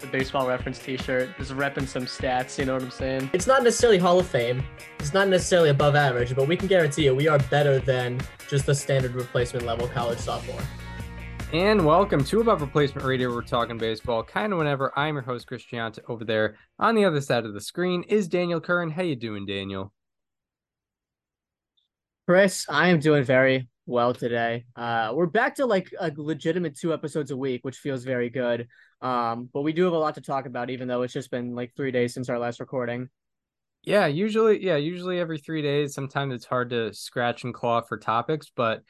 the baseball reference T-shirt, just repping some stats. You know what I'm saying? It's not necessarily Hall of Fame. It's not necessarily above average, but we can guarantee you we are better than just the standard replacement level college sophomore. And welcome to Above Replacement Radio. We're talking baseball kind of whenever. I'm your host, Chris Gianta. Over there on the other side of the screen is Daniel Curran. How you doing, Daniel? Chris, I am doing very well today. Uh, we're back to like a legitimate two episodes a week, which feels very good. Um, but we do have a lot to talk about, even though it's just been like three days since our last recording. Yeah, usually, yeah, usually every three days. Sometimes it's hard to scratch and claw for topics, but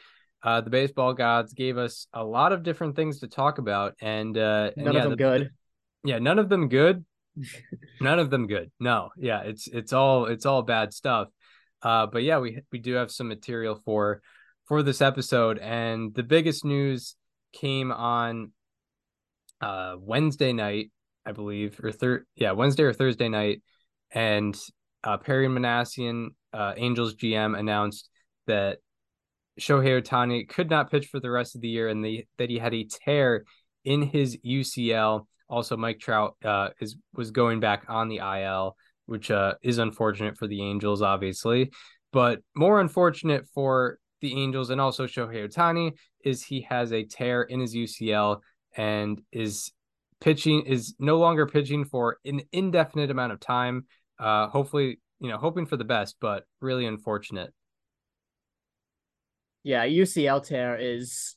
uh, the baseball gods gave us a lot of different things to talk about, and, uh, and none yeah, of them the, good. Yeah, none of them good. none of them good. No, yeah, it's it's all it's all bad stuff. Uh, but yeah, we we do have some material for for this episode, and the biggest news came on uh Wednesday night, I believe, or third, yeah, Wednesday or Thursday night, and uh, Perry Minasian, uh, Angels GM, announced that Shohei Ohtani could not pitch for the rest of the year, and the, that he had a tear in his UCL. Also, Mike Trout uh, is was going back on the IL, which uh, is unfortunate for the Angels, obviously, but more unfortunate for the Angels and also Shohei Ohtani is he has a tear in his UCL and is pitching is no longer pitching for an indefinite amount of time. Uh, hopefully, you know, hoping for the best, but really unfortunate. Yeah, UCL tear is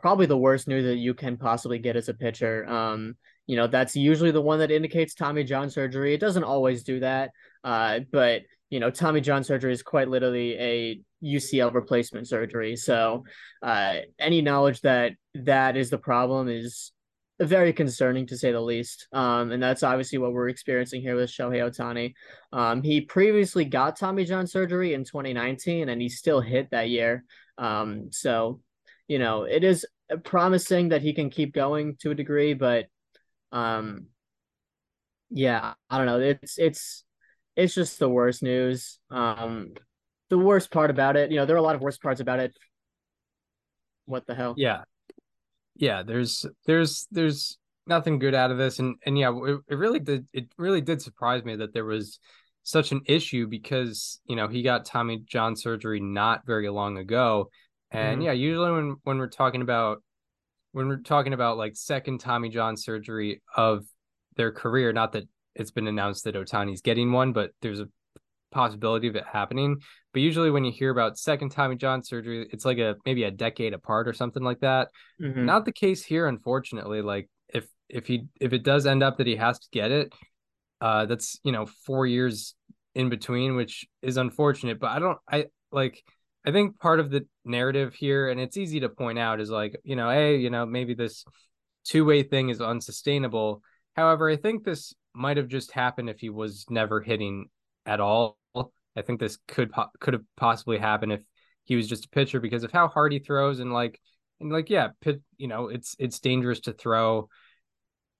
probably the worst news that you can possibly get as a pitcher. Um, you know, that's usually the one that indicates Tommy John surgery. It doesn't always do that, uh, but you know, Tommy John surgery is quite literally a UCL replacement surgery. So, uh, any knowledge that that is the problem is very concerning to say the least. Um, and that's obviously what we're experiencing here with Shohei Ohtani. Um, he previously got Tommy John surgery in 2019, and he still hit that year. Um, so, you know, it is promising that he can keep going to a degree, but um, yeah, I don't know. It's it's it's just the worst news. Um, the worst part about it, you know, there are a lot of worst parts about it. What the hell? Yeah, yeah. There's there's there's nothing good out of this, and and yeah, it, it really did it really did surprise me that there was such an issue because you know he got Tommy John surgery not very long ago, and mm-hmm. yeah, usually when when we're talking about when we're talking about like second Tommy John surgery of their career, not that it's been announced that Ohtani's getting one, but there's a possibility of it happening. But usually when you hear about second Tommy John surgery, it's like a maybe a decade apart or something like that. Mm-hmm. Not the case here, unfortunately. Like if if he if it does end up that he has to get it, uh that's you know four years in between, which is unfortunate. But I don't I like I think part of the narrative here, and it's easy to point out, is like, you know, hey, you know, maybe this two way thing is unsustainable. However, I think this might have just happened if he was never hitting at all. I think this could po- could have possibly happened if he was just a pitcher because of how hard he throws and like and like yeah, pit, you know, it's it's dangerous to throw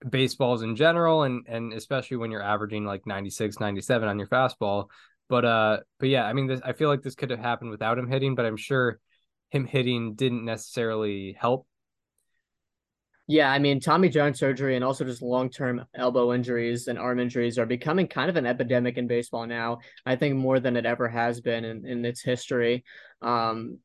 baseballs in general and and especially when you're averaging like 96 97 on your fastball but uh but yeah i mean this i feel like this could have happened without him hitting but i'm sure him hitting didn't necessarily help yeah, I mean, Tommy John surgery and also just long term elbow injuries and arm injuries are becoming kind of an epidemic in baseball now. I think more than it ever has been in, in its history. Um,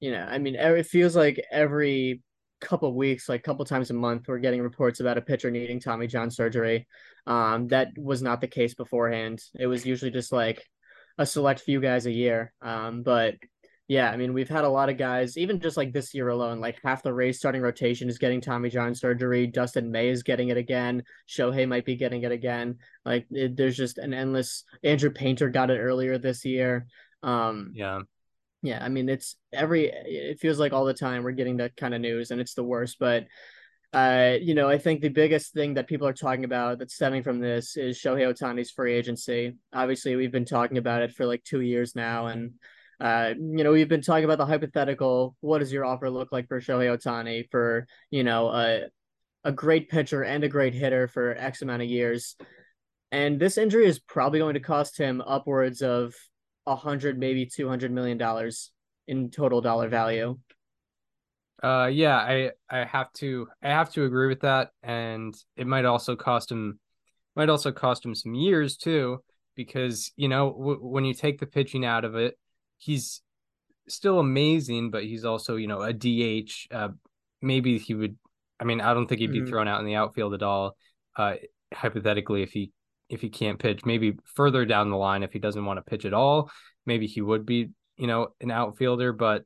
you know, I mean, it feels like every couple weeks, like couple times a month, we're getting reports about a pitcher needing Tommy John surgery. Um, that was not the case beforehand. It was usually just like a select few guys a year. Um, but yeah, I mean, we've had a lot of guys, even just like this year alone, like half the Rays starting rotation is getting Tommy John surgery. Dustin May is getting it again. Shohei might be getting it again. Like, it, there's just an endless. Andrew Painter got it earlier this year. Um, yeah. Yeah, I mean, it's every, it feels like all the time we're getting that kind of news and it's the worst. But, uh, you know, I think the biggest thing that people are talking about that's stemming from this is Shohei Ohtani's free agency. Obviously, we've been talking about it for like two years now. And, Uh, you know, we've been talking about the hypothetical. What does your offer look like for Shohei Ohtani for you know a a great pitcher and a great hitter for X amount of years? And this injury is probably going to cost him upwards of a hundred, maybe two hundred million dollars in total dollar value. Uh, yeah, I I have to I have to agree with that, and it might also cost him might also cost him some years too, because you know w- when you take the pitching out of it, he's still amazing, but he's also you know a DH. Uh, maybe he would. I mean, I don't think he'd be mm-hmm. thrown out in the outfield at all. Uh, hypothetically, if he if he can't pitch, maybe further down the line, if he doesn't want to pitch at all, maybe he would be you know an outfielder, but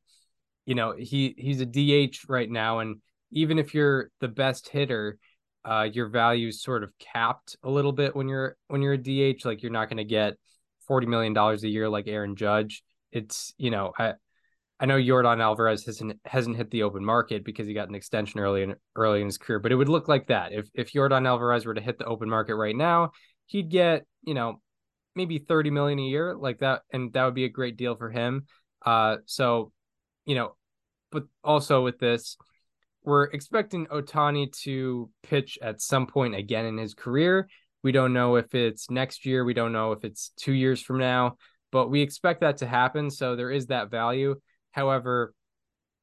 you know, he he's a DH right now, and even if you're the best hitter, uh, your value's sort of capped a little bit when you're when you're a DH. Like you're not going to get forty million dollars a year like Aaron Judge. It's you know I I know Yordan Alvarez hasn't hasn't hit the open market because he got an extension early in early in his career, but it would look like that if if Yordan Alvarez were to hit the open market right now, he'd get you know maybe 30 million a year like that and that would be a great deal for him uh so you know, but also with this, we're expecting Ohtani to pitch at some point again in his career. We don't know if it's next year. We don't know if it's two years from now, but we expect that to happen. So there is that value. However,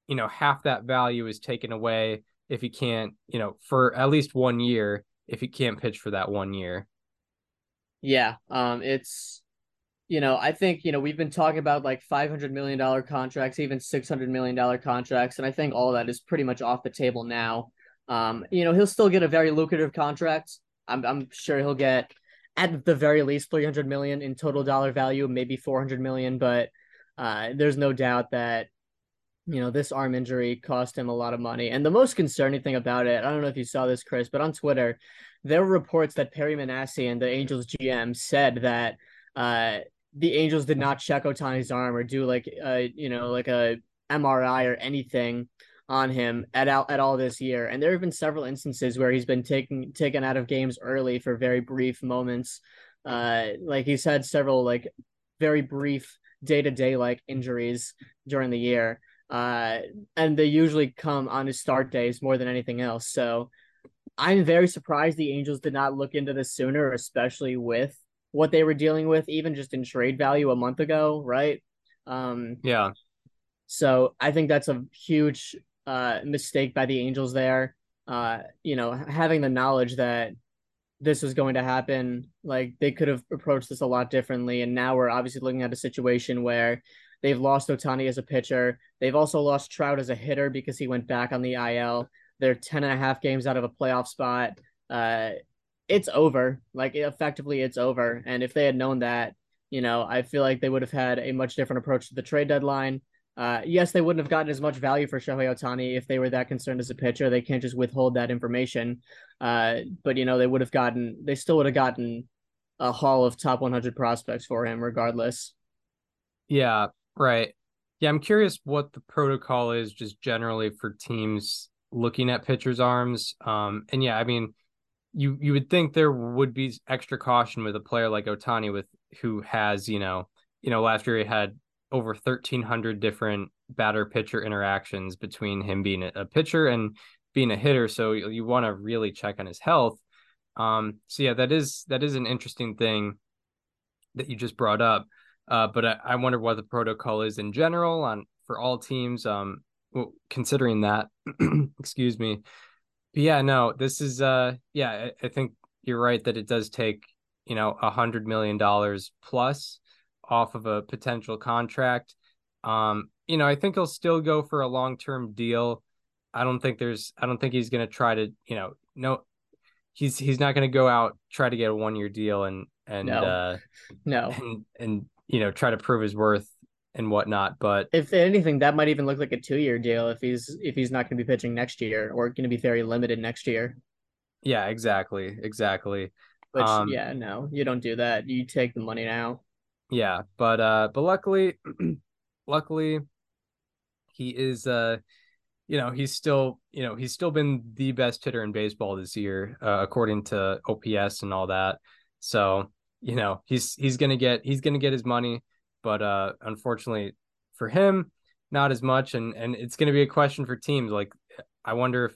you know, half that value is taken away if he can't, you know, for at least one year, if he can't pitch for that one year. Yeah. Um, it's you know, I think, you know, we've been talking about like $500 million contracts, even $600 million contracts. And I think all that is pretty much off the table now. Um, you know, he'll still get a very lucrative contract. I'm, I'm sure he'll get at the very least 300 million in total dollar value, maybe 400 million. But uh, there's no doubt that, you know, this arm injury cost him a lot of money. And the most concerning thing about it, I don't know if you saw this, Chris, but on Twitter, there were reports that Perry Minasian, the Angels GM, said that uh, the Angels did not check Ohtani's arm or do like a you know like a MRI or anything on him at all at all this year. And there have been several instances where he's been taken taken out of games early for very brief moments. Uh, like he's had several like very brief day to day like injuries during the year. Uh, and they usually come on his start days more than anything else. So I'm very surprised the Angels did not look into this sooner, especially with what they were dealing with, even just in trade value a month ago, right? Um, yeah. So I think that's a huge uh, mistake by the Angels there. Uh, you know, having the knowledge that this was going to happen, like they could have approached this a lot differently. And now we're obviously looking at a situation where they've lost Ohtani as a pitcher. They've also lost Trout as a hitter because he went back on the IL. They're 10 and a half games out of a playoff spot. Uh, it's over. Like effectively, it's over. And if they had known that, you know, I feel like they would have had a much different approach to the trade deadline. Uh, yes, they wouldn't have gotten as much value for Shohei Ohtani if they were that concerned as a pitcher. They can't just withhold that information. Uh, but you know, they would have gotten, they still would have gotten a haul of top 100 prospects for him, regardless. Yeah, right. Yeah, I'm curious what the protocol is just generally for teams looking at pitchers' arms. Um, and yeah, I mean, you you would think there would be extra caution with a player like Ohtani with who has you know you know last year he had over 1300 different batter pitcher interactions between him being a pitcher and being a hitter so you, you want to really check on his health. Um so yeah that is that is an interesting thing that you just brought up uh but I, I wonder what the protocol is in general on for all teams um well, considering that excuse me. But yeah, no, this is uh yeah, I, I think you're right that it does take, you know, a hundred million dollars plus off of a potential contract. Um, you know, I think he'll still go for a long term deal. I don't think there's I don't think he's gonna try to, you know, no he's he's not gonna go out try to get a one year deal and and no. uh no and and you know try to prove his worth and whatnot. But if anything, that might even look like a two year deal if he's if he's not going to be pitching next year or going to be very limited next year. Yeah, exactly, exactly. Which um, yeah, no, you don't do that. You take the money now. Yeah, but uh, but luckily, luckily, he is uh, you know, he's still you know he's still been the best hitter in baseball this year, uh, according to OPS and all that. So you know he's he's gonna get he's gonna get his money but uh, unfortunately, for him, not as much. And and it's going to be a question for teams. Like, I wonder if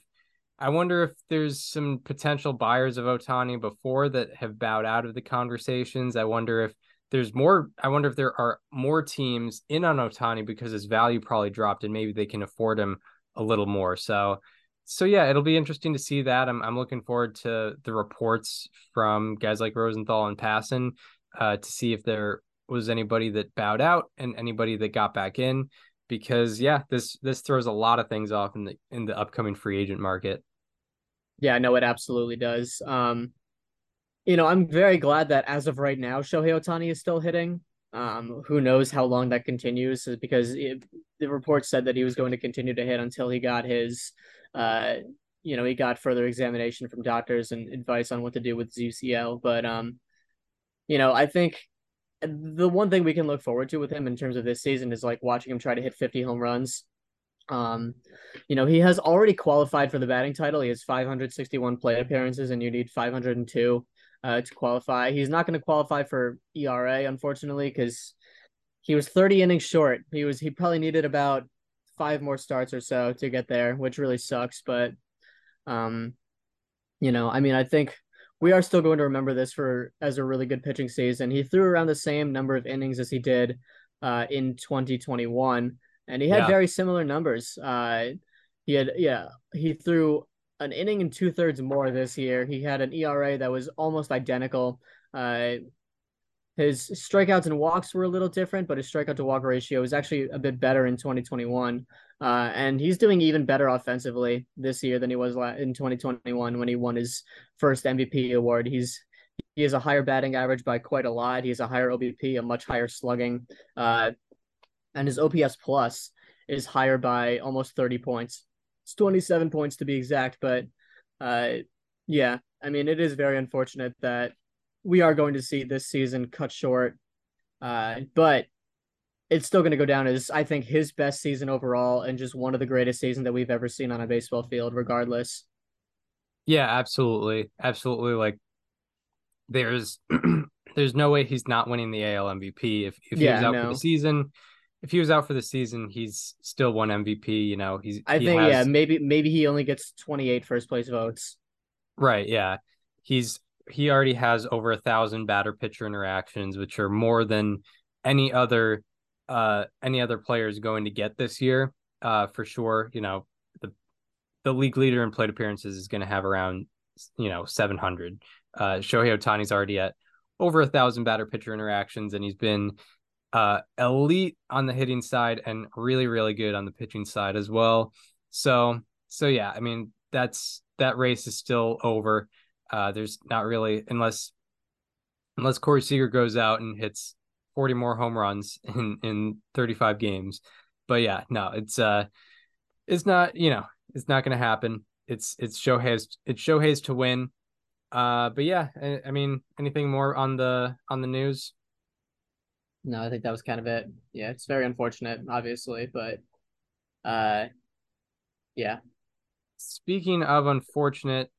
I wonder if there's some potential buyers of Ohtani before that have bowed out of the conversations. I wonder if there's more. I wonder if there are more teams in on Ohtani because his value probably dropped and maybe they can afford him a little more. So, so yeah, it'll be interesting to see that. I'm I'm looking forward to the reports from guys like Rosenthal and Passan uh, to see if there was anybody that bowed out and anybody that got back in because yeah, this this throws a lot of things off in the in the upcoming free agent market. Yeah, no, it absolutely does. Um, you know, I'm very glad that as of right now, Shohei Ohtani is still hitting. Um, who knows how long that continues? Because it, the report said that he was going to continue to hit until he got his, uh, you know, he got further examination from doctors and advice on what to do with UCL. But um, you know, I think the one thing we can look forward to with him in terms of this season is like watching him try to hit 50 home runs. Um, you know, he has already qualified for the batting title. He has 561 plate appearances, and you need 502 uh, to qualify. He's not going to qualify for ERA, unfortunately, because he was 30 innings short. He was he probably needed about five more starts or so to get there, which really sucks. But, um, you know, I mean, I think we are still going to remember this for as a really good pitching season. He threw around the same number of innings as he did uh, in 2021, and he had yeah. very similar numbers. Uh, he had yeah, he threw an inning and two thirds more this year. He had an ERA that was almost identical. Uh, his strikeouts and walks were a little different, but his strikeout to walk ratio was actually a bit better in 2021. Uh, and he's doing even better offensively this year than he was in 2021 when he won his first MVP award. He's he has a higher batting average by quite a lot. He has a higher OBP, a much higher slugging, uh, and his OPS plus is higher by almost 30 points. It's 27 points to be exact, but uh, yeah, I mean it is very unfortunate that we are going to see this season cut short. Uh, but it's still going to go down as I think his best season overall and just one of the greatest seasons that we've ever seen on a baseball field, regardless. Yeah, absolutely, absolutely. Like, there's there's no way he's not winning the AL MVP if if he yeah, was out no. for the season. If he was out for the season, he's still won MVP. You know, he's. I he think has... yeah, maybe maybe he only gets 28 first place votes. Right. Yeah, he's he already has over a thousand batter pitcher interactions, which are more than any other uh any other players going to get this year. Uh for sure. You know, the the league leader in plate appearances is gonna have around you know 700. Uh Shohei Ohtani's already at over a thousand batter pitcher interactions, and he's been uh elite on the hitting side and really, really good on the pitching side as well. So so yeah, I mean that's that race is still over. Uh, there's not really unless unless Corey Seager goes out and hits 40 more home runs in in 35 games. But yeah, no, it's uh it's not, you know, it's not going to happen. It's it's Shohei's it's Shohei's to win. Uh but yeah, I, I mean, anything more on the on the news? No, I think that was kind of it. Yeah, it's very unfortunate, obviously, but uh yeah. Speaking of unfortunate,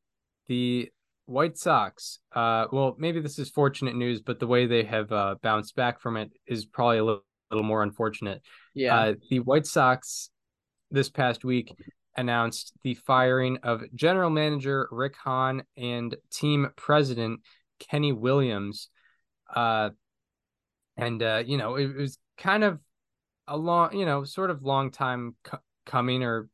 the White Sox, uh, well, maybe this is fortunate news, but the way they have uh, bounced back from it is probably a little, little more unfortunate. Yeah. Uh, the White Sox this past week announced the firing of general manager Rick Hahn and team president Kenny Williams. Uh, and, uh, you know, it, it was kind of a long, you know, sort of long time co- coming, or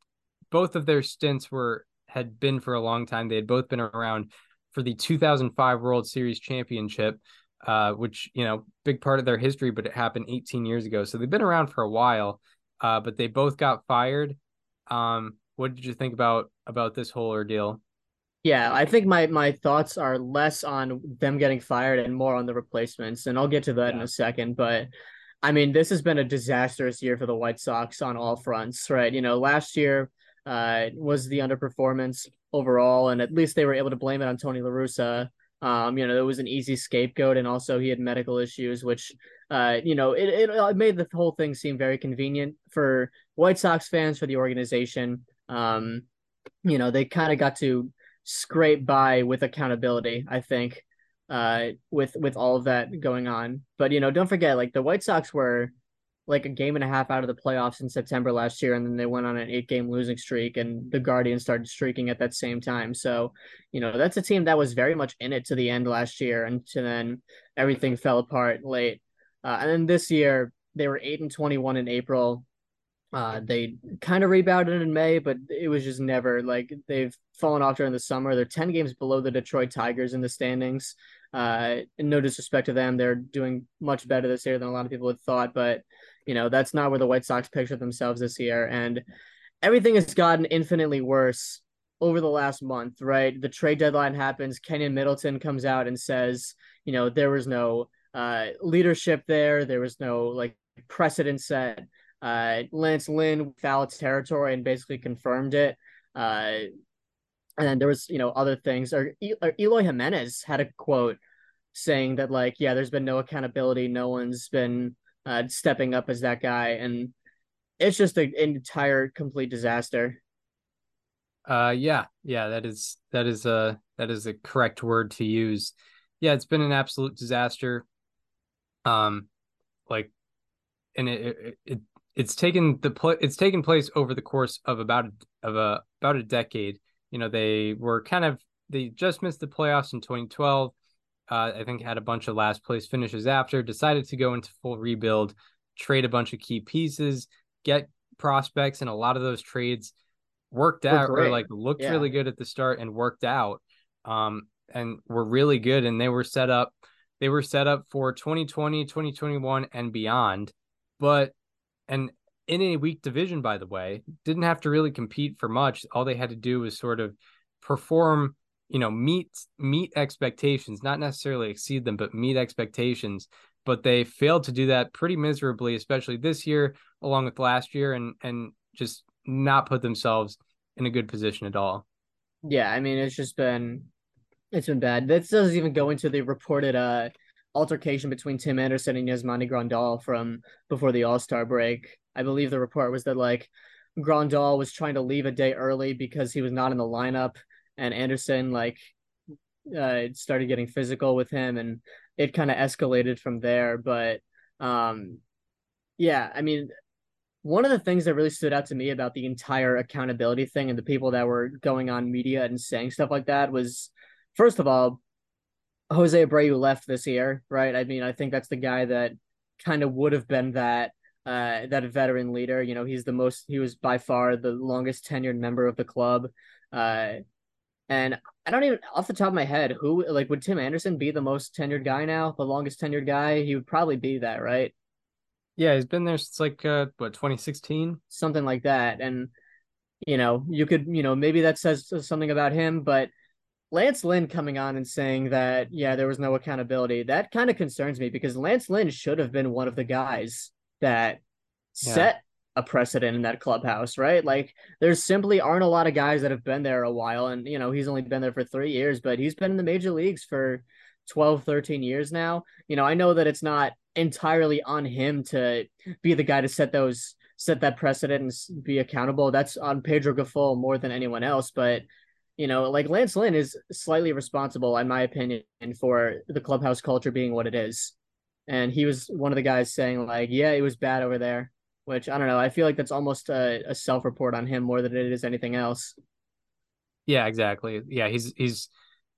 both of their stints were had been for a long time. They had both been around for the 2005 World Series championship, uh, which, you know, big part of their history, but it happened 18 years ago. So they've been around for a while, uh, but they both got fired. Um, what did you think about about this whole ordeal? Yeah, I think my my thoughts are less on them getting fired and more on the replacements, and I'll get to that yeah. in a second. But I mean, this has been a disastrous year for the White Sox on all fronts, right? You know, last year uh, was the underperformance overall, and at least they were able to blame it on Tony La Russa. Um, you know, it was an easy scapegoat, and also he had medical issues, which, uh, you know, it, it, it made the whole thing seem very convenient for White Sox fans, for the organization. Um, you know, they kind of got to scrape by with accountability, I think, uh, with with all of that going on. But you know, don't forget, like the White Sox were like a game and a half out of the playoffs in September last year, and then they went on an eight game losing streak, and the Guardians started streaking at that same time. So, you know, that's a team that was very much in it to the end last year, and to then everything fell apart late. Uh, and then this year, they were eight and twenty one in April. Uh, they kind of rebounded in May, but it was just never like they've fallen off during the summer. They're 10 games below the Detroit Tigers in the standings. Uh, no disrespect to them, they're doing much better this year than a lot of people had thought, but you know, that's not where the White Sox picture themselves this year. And everything has gotten infinitely worse over the last month, right? The trade deadline happens. Keynan Middleton comes out and says, you know, there was no uh, leadership there. There was no like precedent set. Uh, Lance Lynn foul territory and basically confirmed it. Uh, and then there was, you know, other things. Or, or Eloy Jimenez had a quote saying that, like, yeah, there's been no accountability. No one's been uh, stepping up as that guy, and it's just an entire complete disaster. Uh, yeah, yeah, that is that is a that is a correct word to use. Yeah, it's been an absolute disaster. Um, like, and it it, it it's taken the pl- it's taken place over the course of about of a about a decade. You know, they were kind of they just missed the playoffs in 2012 uh, I think had a bunch of last place finishes after, decided to go into full rebuild, trade a bunch of key pieces, get prospects, and a lot of those trades worked out or like looked yeah. really good at the start and worked out. Um, and were really good and they were set up they were set up for 2020 2021 and beyond but and in a weak division by the way didn't have to really compete for much. All they had to do was sort of perform you know meet meet expectations not necessarily exceed them but meet expectations. But they failed to do that pretty miserably especially this year along with last year and and just not put themselves in a good position at all. Yeah i mean it's just been it's been bad. This doesn't even go into the reported uh altercation between tim anderson and yasmani grandal from before the all-star break i believe the report was that like grandal was trying to leave a day early because he was not in the lineup and Anderson like uh, started getting physical with him, and it kind of escalated from there. But um, yeah, I mean, one of the things that really stood out to me about the entire accountability thing and the people that were going on media and saying stuff like that was, first of all, Jose Abreu left this year, right? I mean, I think that's the guy that kind of would have been that uh, that veteran leader. You know, he's the most he was by far the longest tenured member of the club. Uh, and I don't even off the top of my head who like would Tim Anderson be the most tenured guy now, the longest tenured guy? He would probably be that, right? Yeah, he's been there since like uh what 2016, something like that. And you know, you could you know maybe that says something about him, but Lance Lynn coming on and saying that yeah there was no accountability that kind of concerns me because Lance Lynn should have been one of the guys that yeah. set a precedent in that clubhouse, right? Like there simply aren't a lot of guys that have been there a while and you know, he's only been there for 3 years, but he's been in the major leagues for 12, 13 years now. You know, I know that it's not entirely on him to be the guy to set those set that precedent and be accountable. That's on Pedro Grifol more than anyone else, but you know, like Lance Lynn is slightly responsible, in my opinion, for the clubhouse culture being what it is. And he was one of the guys saying, like, yeah, it was bad over there which I don't know. I feel like that's almost a, a self report on him more than it is anything else. Yeah, exactly. Yeah, he's he's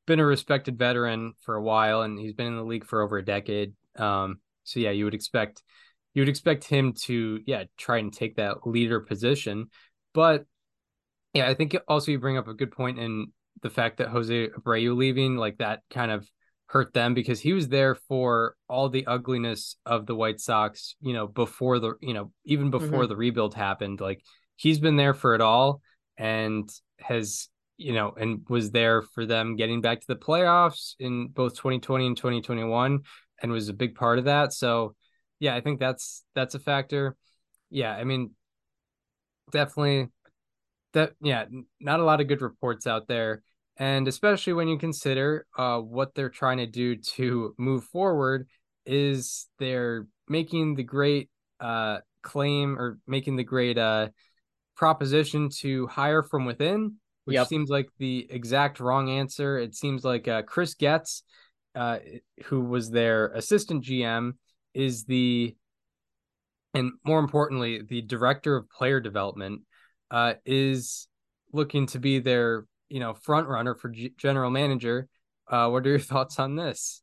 been a respected veteran for a while, and he's been in the league for over a decade. Um, so yeah, you would expect you would expect him to yeah try and take that leader position, but yeah, I think also you bring up a good point in the fact that Jose Abreu leaving, like that kind of hurt them because he was there for all the ugliness of the White Sox, you know, before the, you know, even before mm-hmm. the rebuild happened. Like he's been there for it all and has, you know, and was there for them getting back to the playoffs in both 2020 and 2021 and was a big part of that. So, yeah, I think that's that's a factor. Yeah, I mean, definitely that yeah, not a lot of good reports out there and especially when you consider uh, what they're trying to do to move forward is they're making the great uh, claim or making the great uh, proposition to hire from within which yep. seems like the exact wrong answer it seems like uh, chris getz uh, who was their assistant gm is the and more importantly, the director of player development uh, is looking to be their you know front runner for G- general manager. Uh, what are your thoughts on this?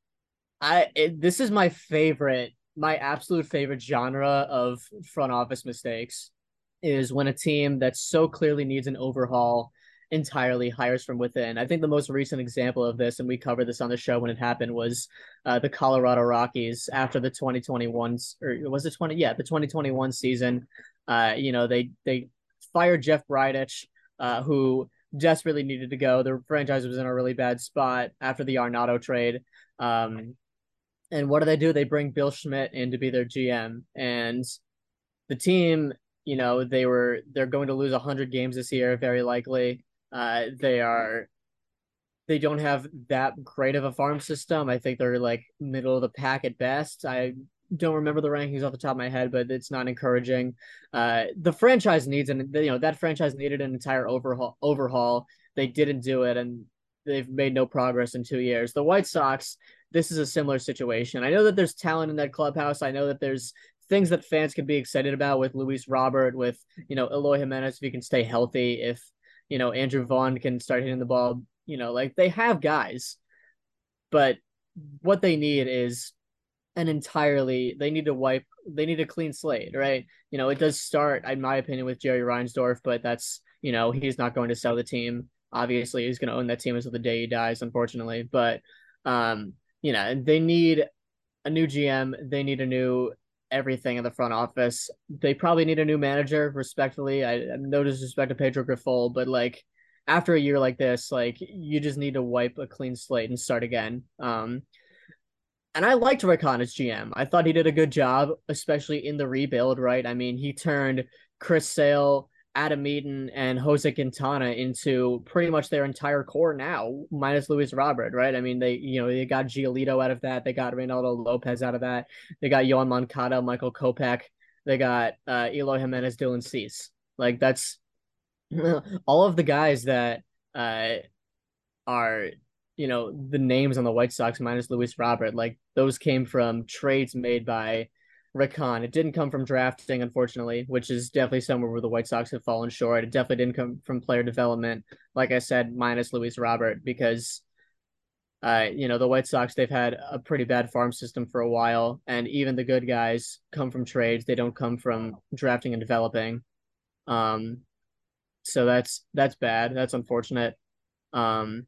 I it, this is my favorite, my absolute favorite genre of front office mistakes is when a team that so clearly needs an overhaul entirely hires from within. I think the most recent example of this, and we covered this on the show when it happened, was uh, the Colorado Rockies after the 2021 or was it 20? Yeah, the 2021 season. Uh, you know, they they fired Jeff Bridich, uh, who desperately needed to go. The franchise was in a really bad spot after the Arenado trade. Um, and what do they do? They bring Bill Schmidt in to be their GM, and the team, you know, they were they're going to lose hundred games this year, very likely. Uh, they are they don't have that great of a farm system. I think they're like middle of the pack at best. I don't remember the rankings off the top of my head, but it's not encouraging. Uh, the franchise needs and you know that franchise needed an entire overhaul. Overhaul. They didn't do it, and they've made no progress in two years. The White Sox. This is a similar situation. I know that there's talent in that clubhouse. I know that there's things that fans can be excited about with Luis Robert, with you know Eloy Jimenez if he can stay healthy, if you know Andrew Vaughn can start hitting the ball. You know, like they have guys, but what they need is an entirely they need to wipe they need a clean slate right? You know it does start in my opinion with jerry reinsdorf but that's you know he's not going to sell the team. Obviously he's going to own that team until the day he dies unfortunately but um you know they need a new gm they need a new everything in the front office. They probably need a new manager respectfully. I no disrespect to pedro grifol but like after a year like this like you just need to wipe a clean slate and start again. Um and I liked Rick as GM. I thought he did a good job, especially in the rebuild, right? I mean, he turned Chris Sale, Adam Eaton, and Jose Quintana into pretty much their entire core now, minus Luis Robert, right? I mean, they, you know, they got Giolito out of that. They got Reynaldo Lopez out of that. They got Yoan Moncada, Michael Kopech. They got uh, Eloy Jimenez, Dylan Cease. Like, that's all of the guys that uh, are you know the names on the White Sox minus Luis Robert, like those came from trades made by Rick. It didn't come from drafting, unfortunately, which is definitely somewhere where the White Sox have fallen short. It definitely didn't come from player development, like I said, minus Luis Robert, because uh, you know, the White Sox, they've had a pretty bad farm system for a while, and even the good guys come from trades. They don't come from drafting and developing. Um, so that's that's bad. That's unfortunate. Um,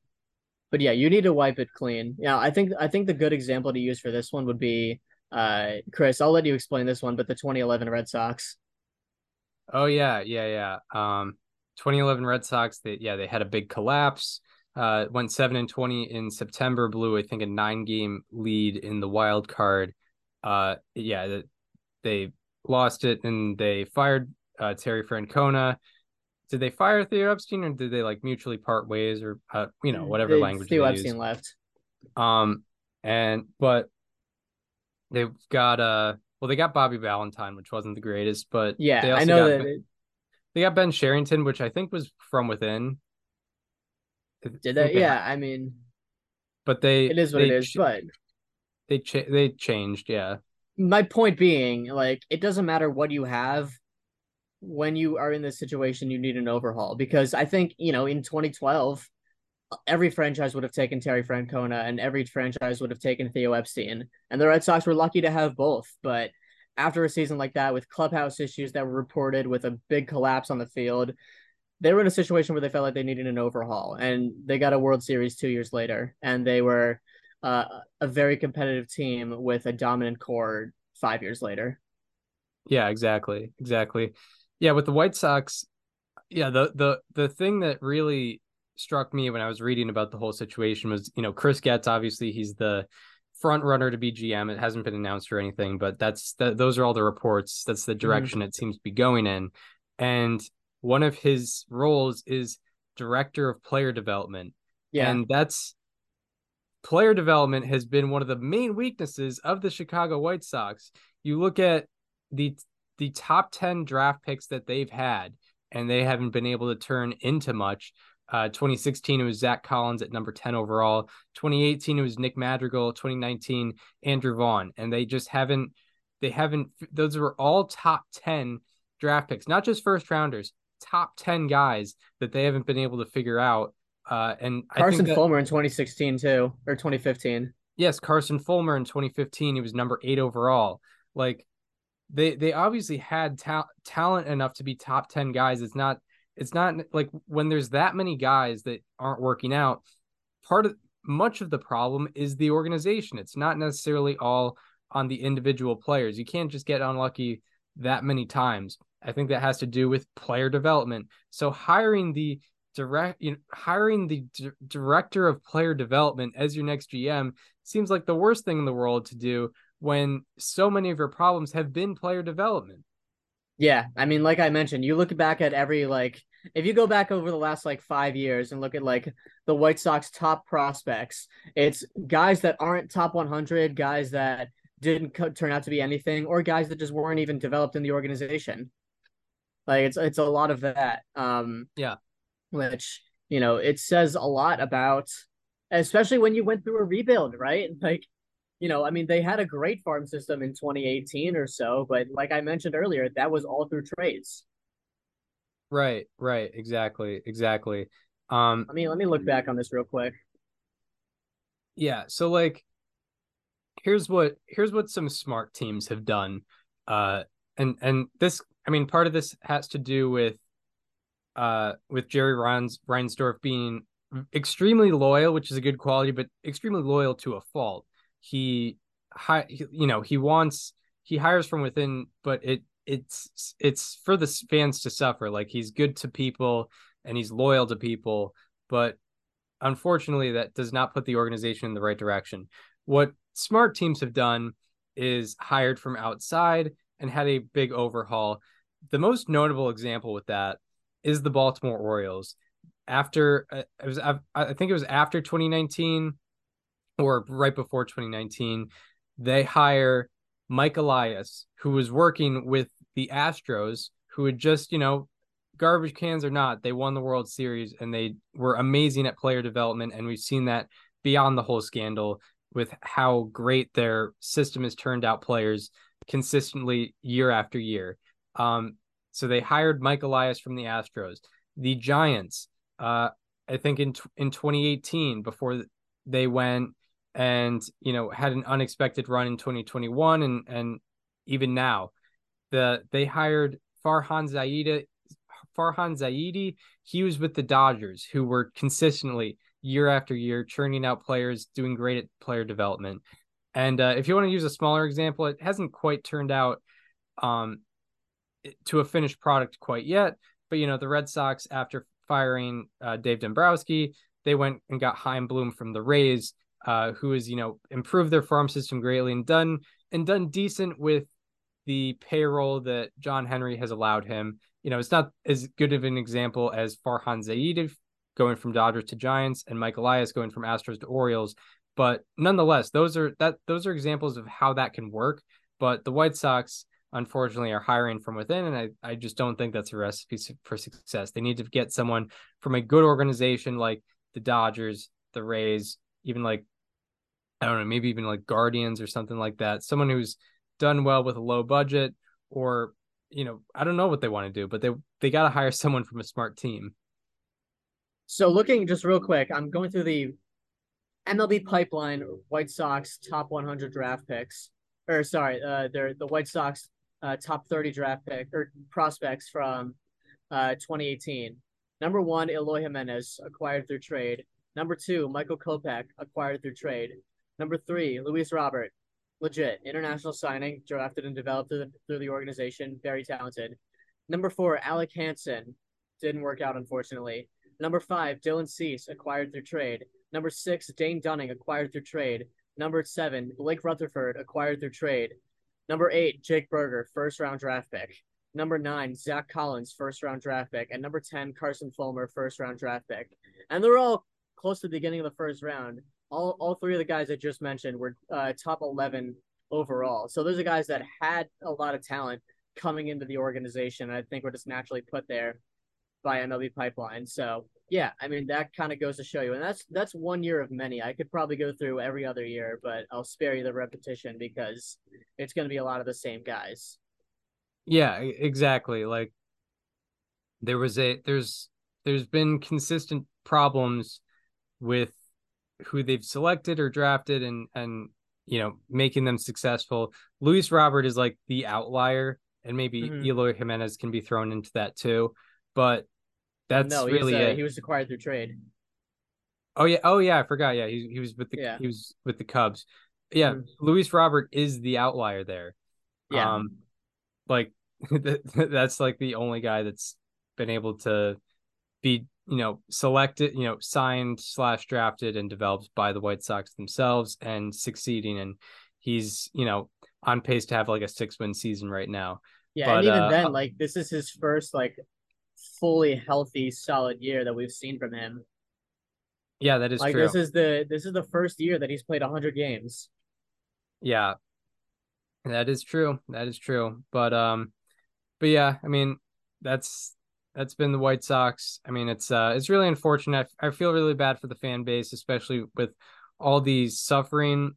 but yeah, you need to wipe it clean. Yeah, I think I think the good example to use for this one would be uh Chris, I'll let you explain this one, but the 2011 Red Sox. Oh yeah, yeah, yeah. Um 2011 Red Sox, they yeah, they had a big collapse. Uh went 7 and 20 in September, blew I think a 9 game lead in the wild card. Uh yeah, they lost it and they fired uh, Terry Francona did they fire Theo Epstein or did they like mutually part ways or uh, you know whatever language they, language Theo Epstein left. Um, and but they've got uh well they got Bobby Valentine, which wasn't the greatest, but yeah, I know that they got Ben Cherington, which I think was from within. Did they? Yeah, I mean, but they it is what it is. But they cha- they changed, yeah. My point being, like, it doesn't matter what you have when you are in this situation, you need an overhaul because I think, you know, in 2012, every franchise would have taken Terry Francona and every franchise would have taken Theo Epstein. And the Red Sox were lucky to have both. But after a season like that, with clubhouse issues that were reported, with a big collapse on the field, they were in a situation where they felt like they needed an overhaul. And they got a World Series two years later. And they were uh, a very competitive team with a dominant core five years later. Yeah, exactly. Exactly yeah, with the White Sox, yeah, the the the thing that really struck me when I was reading about the whole situation was, you know, Chris Getz, obviously he's the front runner to be GM. It hasn't been announced or anything, but that's that those are all the reports. That's the mm-hmm. direction mm-hmm. it seems to be going in. And one of his roles is director of player development. Yeah. And that's player development has been one of the main weaknesses of the Chicago White Sox. You look at the the top 10 draft picks that they've had, and they haven't been able to turn into much. Uh, 2016, it was Zach Collins at number 10 overall. 2018, it was Nick Madrigal. 2019, Andrew Vaughn. And they just haven't they haven't. Those were all top ten draft picks, not just first rounders, top ten guys that they haven't been able to figure out. Uh, and Carson that, Fulmer in 2016 too, or 2015. Yes, Carson Fulmer in 2015, he was number eight overall. Like they they obviously had ta- talent enough to be top 10 guys. It's not it's not like when there's that many guys that aren't working out. Part of much of the problem is the organization. It's not necessarily all on the individual players. You can't just get unlucky that many times. I think that has to do with player development. So hiring the direct, you know, hiring the d- director of player development as your next GM seems like the worst thing in the world to do when so many of your problems have been player development. Yeah, I mean, like I mentioned, you look back at every like if you go back over the last like five years and look at like the White Sox top prospects, it's guys that aren't top 100, guys that didn't co- turn out to be anything, or guys that just weren't even developed in the organization. Like it's it's a lot of that. Um, yeah, which you know it says a lot about, especially when you went through a rebuild, right? Like you know, I mean, they had a great farm system in 2018 or so, but like I mentioned earlier, that was all through trades. Right, right, exactly, exactly. Um, I mean, let me look back on this real quick. Yeah, so like here's what here's what some smart teams have done. Uh and and this I mean part of this has to do with uh with Jerry Reins, Reinsdorf being extremely loyal, which is a good quality, but extremely loyal to a fault. He, hi, you know, he wants he hires from within, but it it's it's for the fans to suffer. Like he's good to people and he's loyal to people, but unfortunately, that does not put the organization in the right direction. What smart teams have done is hired from outside and had a big overhaul. The most notable example with that is the Baltimore Orioles. After uh, it was, I think it was after 2019 or right before 2019, they hire Mike Elias, who was working with the Astros, who had just, you know, garbage cans or not, they won the World Series and they were amazing at player development. And we've seen that beyond the whole scandal with how great their system has turned out players consistently year after year. Um, so they hired Mike Elias from the Astros. The Giants, uh, I think in in 2018, before they went and you know had an unexpected run in 2021, and and even now, the they hired Farhan Zaidi. Farhan Zaidi, he was with the Dodgers, who were consistently year after year churning out players, doing great at player development. And uh, if you want to use a smaller example, it hasn't quite turned out um, to a finished product quite yet. But you know, the Red Sox, after firing uh, Dave Dombrowski, they went and got Chaim Bloom from the Rays, uh, who has you know improved their farm system greatly and done and done decent with the payroll that John Henry has allowed him. You know, it's not as good of an example as Farhan Zaidi going from Dodgers to Giants and Mike Elias going from Astros to Orioles, but nonetheless, those are that those are examples of how that can work. But the White Sox, unfortunately, are hiring from within, and I, I just don't think that's a recipe for success. They need to get someone from a good organization like the Dodgers, the Rays, even like I don't know, maybe even like Guardians or something like that. Someone who's done well with a low budget or you know, I don't know what they want to do, but they they got to hire someone from a smart team. So looking just real quick, I'm going through the MLB pipeline White Sox top 100 draft picks, or sorry, uh, they're the White Sox uh, top 30 draft pick or prospects from uh 2018. Number one, Eloy Jimenez, acquired through trade. Number two, Michael Kopech, acquired through trade. Number three, Luis Robert, legit international signing, drafted and developed through the, through the organization, very talented. Number four, Alec Hansen, didn't work out unfortunately. Number five, Dylan Cease, acquired through trade. Number six, Dane Dunning, acquired through trade. Number seven, Blake Rutherford, acquired through trade. Number eight, Jake Burger, first round draft pick. Number nine, Zach Collins, first round draft pick. And number 10, Carson Fulmer, first round draft pick. And they're all close to the beginning of the first round all all three of the guys I just mentioned were uh, top eleven overall. So those are guys that had a lot of talent coming into the organization. I think were just naturally put there by MLB Pipeline. So yeah, I mean that kind of goes to show you, and that's that's one year of many. I could probably go through every other year, but I'll spare you the repetition because it's going to be a lot of the same guys. Yeah, exactly. Like there was a there's there's been consistent problems with who they've selected or drafted and and you know making them successful. Luis Robert is like the outlier, and maybe mm-hmm. Eloy Jimenez can be thrown into that too. But that's no, really uh, it. He was acquired through trade. Oh yeah, oh yeah, I forgot. Yeah, he he was with the yeah. he was with the Cubs. Yeah, mm-hmm. Luis Robert is the outlier there. Yeah, um, like that's like the only guy that's been able to be you know selected, you know, signed slash drafted and developed by the White Sox themselves and succeeding. And he's you know on pace to have like a six win season right now. Yeah, but, and even uh, then, like this is his first like fully healthy, solid year that we've seen from him. Yeah, that is like true. this is the this is the first year that he's played 100 games. Yeah. That is true. That is true. But um but yeah, I mean, that's that's been the White Sox. I mean, it's uh it's really unfortunate. I, I feel really bad for the fan base, especially with all the suffering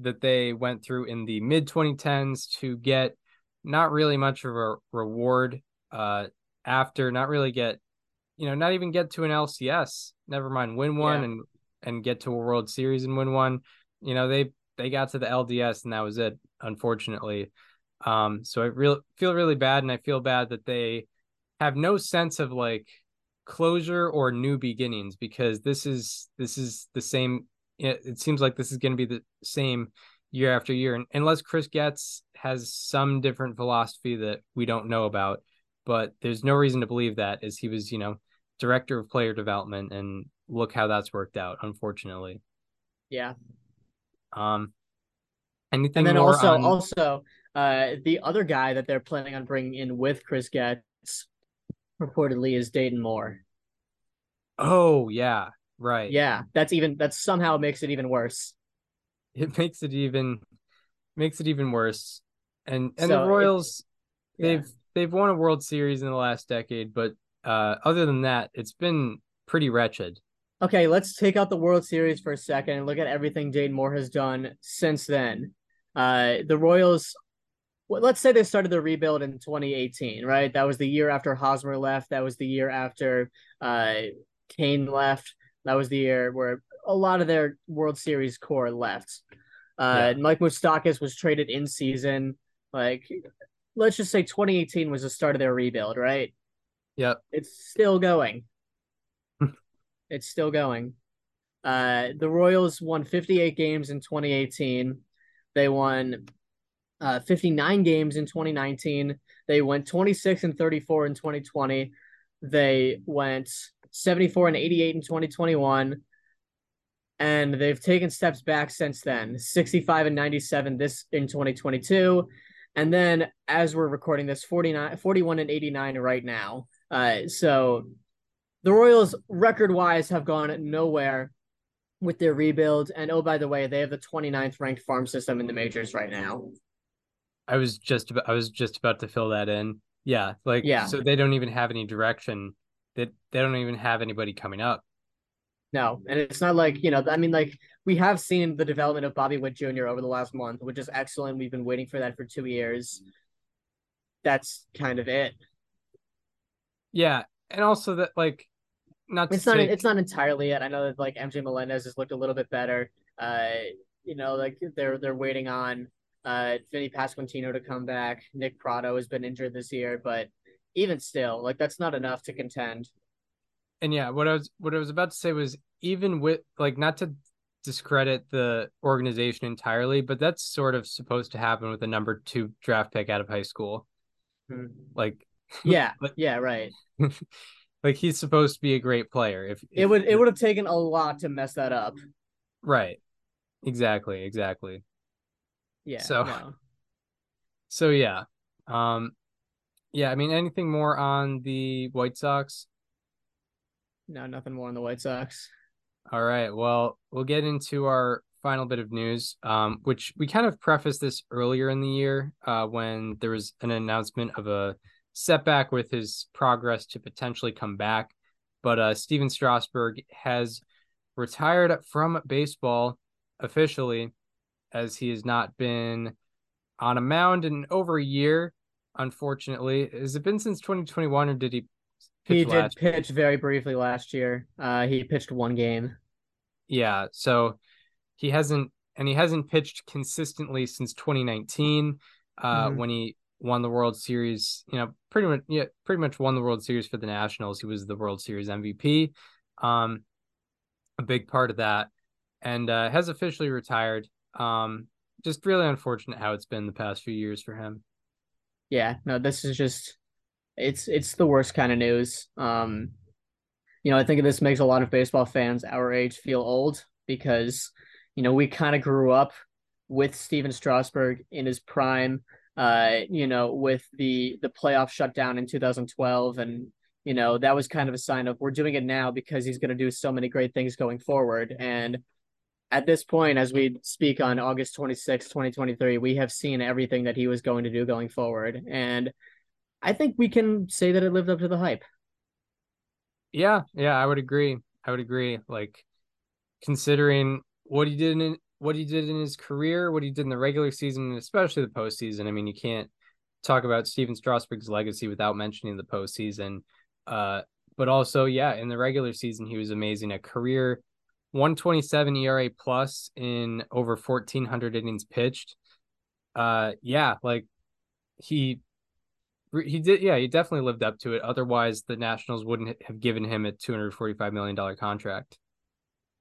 that they went through in the mid 2010s to get not really much of a reward uh after not really get you know not even get to an LCS never mind win one yeah. and and get to a World Series and win one you know they they got to the LDS and that was it unfortunately um so I really feel really bad and I feel bad that they have no sense of like closure or new beginnings because this is this is the same it, it seems like this is going to be the same year after year and unless Chris Getz has some different philosophy that we don't know about but there's no reason to believe that as he was, you know, director of player development and look how that's worked out, unfortunately. Yeah. Um anything and then also on... also uh the other guy that they're planning on bringing in with Chris Getz reportedly is Dayton Moore. Oh yeah, right. Yeah, that's even that somehow makes it even worse. It makes it even makes it even worse. And and so the Royals they've they've won a World Series in the last decade, but uh, other than that, it's been pretty wretched. Okay, let's take out the World Series for a second and look at everything Dayton Moore has done since then. Uh, the Royals, well, let's say they started the rebuild in 2018, right? That was the year after Hosmer left. That was the year after uh, Cain left. That was the year where a lot of their World Series core left. Uh, yeah. Mike Moustakas was traded in season. Like let's just say 2018 was the start of their rebuild, right? Yep. It's still going. it's still going. Uh, the Royals won 58 games in 2018. They won uh, 59 games in 2019. They went 26 and 34 in 2020. They went 74 and 88 in 2021. And they've taken steps back since then 65 and 97 this in 2022 and then as we're recording this 49 41 and 89 right now uh so the royals record wise have gone nowhere with their rebuild and oh by the way they have the 29th ranked farm system in the majors right now i was just about, i was just about to fill that in yeah like yeah so they don't even have any direction that they, they don't even have anybody coming up no, and it's not like you know. I mean, like we have seen the development of Bobby Witt Jr. over the last month, which is excellent. We've been waiting for that for two years. That's kind of it. Yeah, and also that like not it's not it's not entirely it. I know that like MJ Melendez has looked a little bit better. Uh, you know, like they're they're waiting on uh Vinny Pasquantino to come back. Nick Pratto has been injured this year, but even still, like that's not enough to contend and yeah, what I was what I was about to say was even with like not to discredit the organization entirely, but that's sort of supposed to happen with a number two draft pick out of high school. Hmm. Like yeah, like, yeah, right. like he's supposed to be a great player. If, if it would it would have taken a lot to mess that up. Right. Exactly, exactly. Yeah. So no. So yeah. Um yeah, I mean anything more on the White Sox? No, nothing more on the White Sox. All right. Well, we'll get into our final bit of news, um, which we kind of prefaced this earlier in the year uh, when there was an announcement of a setback with his progress to potentially come back. But uh, Stephen Strasburg has retired from baseball officially, as he has not been on a mound in over a year. Unfortunately, has it been since 2021, or did he? he did pitch year? very briefly last year. Uh, he pitched one game. Yeah, so he hasn't, and he hasn't pitched consistently since 2019, uh, mm-hmm. when he won the World Series. You know, pretty much, yeah, pretty much won the World Series for the Nationals. He was the World Series MVP. Um, a big part of that, and uh, has officially retired. Um, just really unfortunate how it's been the past few years for him. Yeah, no, this is just it's it's the worst kind of news. Um, you know, I think this makes a lot of baseball fans our age feel old because you know we kind of grew up with Stephen Strasburg in his prime. Uh, you know, with the the playoff shutdown in 2012, and you know that was kind of a sign of we're doing it now because he's going to do so many great things going forward. And at this point, as we speak on August 26, 2023, we have seen everything that he was going to do going forward. And I think we can say that it lived up to the hype. Yeah, yeah, I would agree. I would agree. Like considering what he did in what he did in his career, what he did in the regular season, and especially the postseason. I mean, you can't talk about Stephen Strasburg's legacy without mentioning the postseason. Uh, but also, yeah, in the regular season, he was amazing. A career 127 ERA plus in over 1400 innings pitched. Uh, yeah, like he he did yeah he definitely lived up to it. Otherwise the nationals wouldn't have given him a 245 million dollar contract.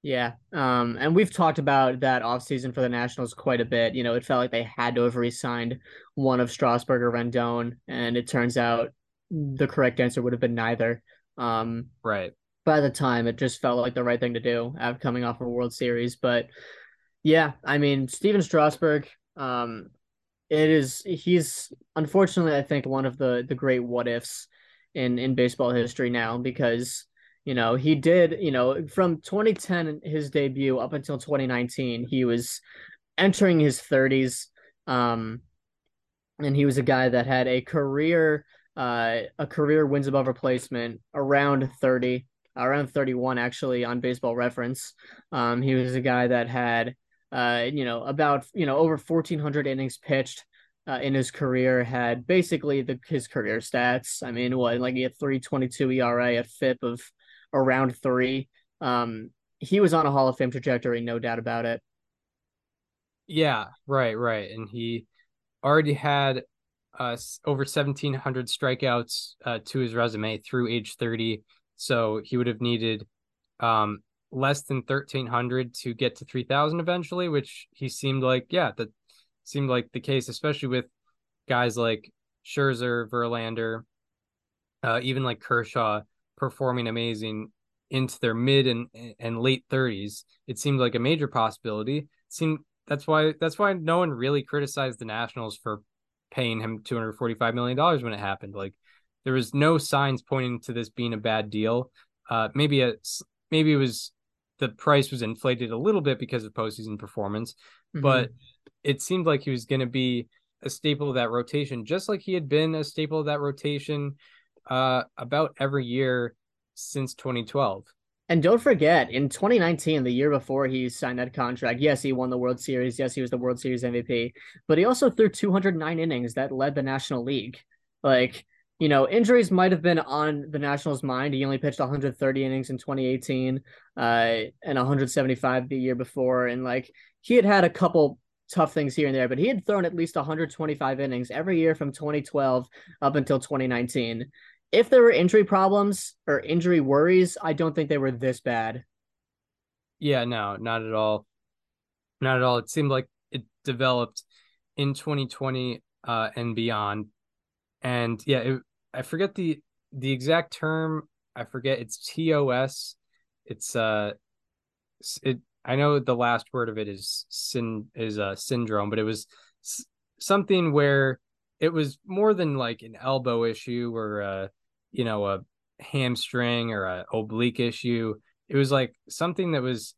Yeah um and we've talked about that offseason for the nationals quite a bit. You know it felt like they had to have re-signed one of strasburg or rendon and it turns out the correct answer would have been neither. Um right by the time it just felt like the right thing to do after coming off a world series but yeah i mean stephen strasburg um it is he's unfortunately I think one of the the great what ifs in in baseball history now because you know he did you know from 2010 his debut up until 2019 he was entering his 30s um and he was a guy that had a career uh a career wins above replacement around 30 around 31 actually on baseball reference um he was a guy that had uh, you know, about you know over 1,400 innings pitched uh, in his career. Had basically the his career stats. I mean, what like he had 3.22 ERA, a FIP of around three. Um, he was on a Hall of Fame trajectory, no doubt about it. Yeah, right, right, and he already had uh, over 1,700 strikeouts uh, to his resume through age 30. So he would have needed um, less than 1300 to get to 3000 eventually which he seemed like yeah that seemed like the case especially with guys like Scherzer, Verlander, uh, even like Kershaw performing amazing into their mid and and late 30s it seemed like a major possibility. It seemed that's why that's why no one really criticized the Nationals for paying him 245 million dollars when it happened. Like there was no signs pointing to this being a bad deal uh maybe a maybe it was the price was inflated a little bit because of postseason performance, mm-hmm. but it seemed like he was going to be a staple of that rotation, just like he had been a staple of that rotation uh, about every year since 2012. And don't forget, in 2019, the year before he signed that contract, yes, he won the World Series. Yes, he was the World Series MVP, but he also threw 209 innings that led the National League. Like, you know, injuries might have been on the Nationals' mind. He only pitched 130 innings in 2018, uh, and 175 the year before, and like he had had a couple tough things here and there, but he had thrown at least 125 innings every year from 2012 up until 2019. If there were injury problems or injury worries, I don't think they were this bad. Yeah, no, not at all. Not at all. It seemed like it developed in 2020 uh, and beyond and yeah, it, I forget the the exact term. I forget it's TOS. It's uh, it. I know the last word of it is sin is a uh, syndrome, but it was something where it was more than like an elbow issue or a you know a hamstring or a oblique issue. It was like something that was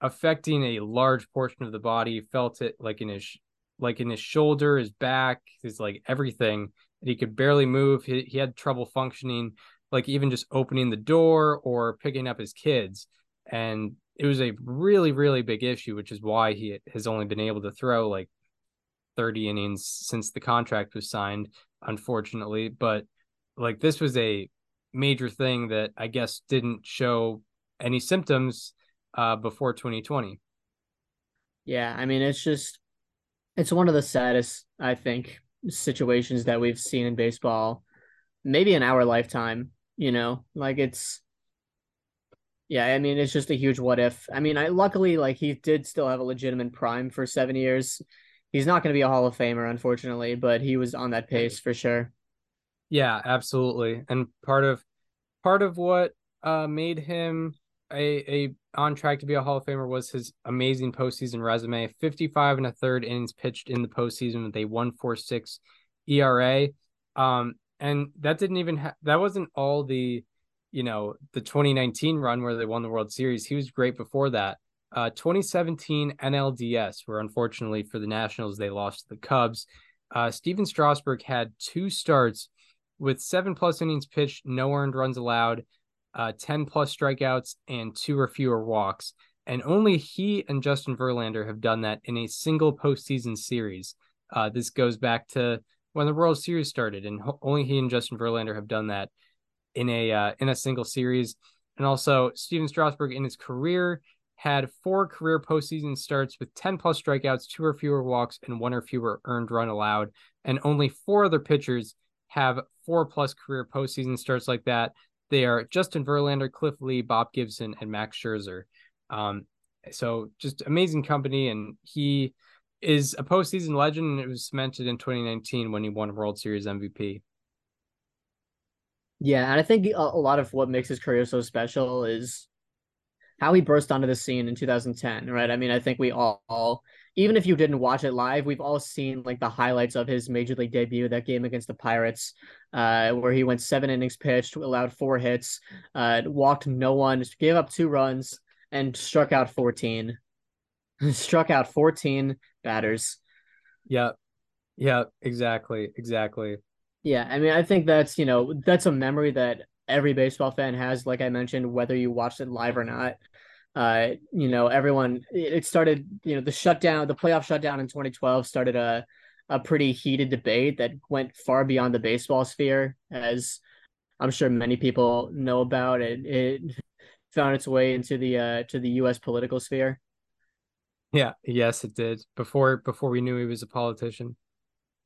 affecting a large portion of the body. Felt it like in his like in his shoulder, his back, his like everything he could barely move. He, he had trouble functioning like even just opening the door or picking up his kids. And it was a really, really big issue, which is why he has only been able to throw like 30 innings since the contract was signed, unfortunately. But like this was a major thing that I guess didn't show any symptoms uh, before 2020. Yeah, I mean, it's just, it's one of the saddest, I think, situations that we've seen in baseball, maybe in our lifetime. You know, like it's, yeah, I mean, it's just a huge what if. I mean, I luckily like he did still have a legitimate prime for seven years. He's not going to be a Hall of Famer, unfortunately, but he was on that pace for sure. Yeah, absolutely. And part of part of what uh made him a a on track to be a Hall of Famer was his amazing postseason resume. 55 and a third innings pitched in the postseason with a 146 ERA. Um, and that didn't even ha- that wasn't all the, you know, the 2019 run where they won the World Series. He was great before that. Uh, 2017 NLDS, where unfortunately for the Nationals they lost to the Cubs. Uh, Stephen Strasburg had two starts with seven plus innings pitched, no earned runs allowed, uh, 10 plus strikeouts, and two or fewer walks. And only he and Justin Verlander have done that in a single postseason series. Uh, this goes back to when the World Series started, and only he and Justin Verlander have done that in a uh, in a single series. And also, Stephen Strasburg in his career had four career postseason starts with 10 plus strikeouts, two or fewer walks, and one or fewer earned run allowed. And only four other pitchers have four plus career postseason starts like that. They are Justin Verlander, Cliff Lee, Bob Gibson, and Max Scherzer. Um, so just amazing company, and he is a postseason legend, and it was cemented in 2019 when he won World Series MVP. Yeah, and I think a, lot of what makes his career so special is how he burst onto the scene in 2010, right? I mean, I think we all, all, even if you didn't watch it live, we've all seen like the highlights of his major league debut, that game against the Pirates, uh, where he went seven innings pitched, allowed four hits, uh, walked no one, gave up two runs, and struck out 14. struck out 14 batters. Yeah. Yeah, exactly. Exactly. Yeah, I mean, I think that's, you know, that's a memory that every baseball fan has, like I mentioned, whether you watched it live or not. Uh, you know, everyone it started, you know, the shutdown, the playoff shutdown in 2012 started a a pretty heated debate that went far beyond the baseball sphere, as I'm sure many people know about. It it found its way into the uh to the US political sphere. Yeah, yes, it did. Before before we knew he was a politician.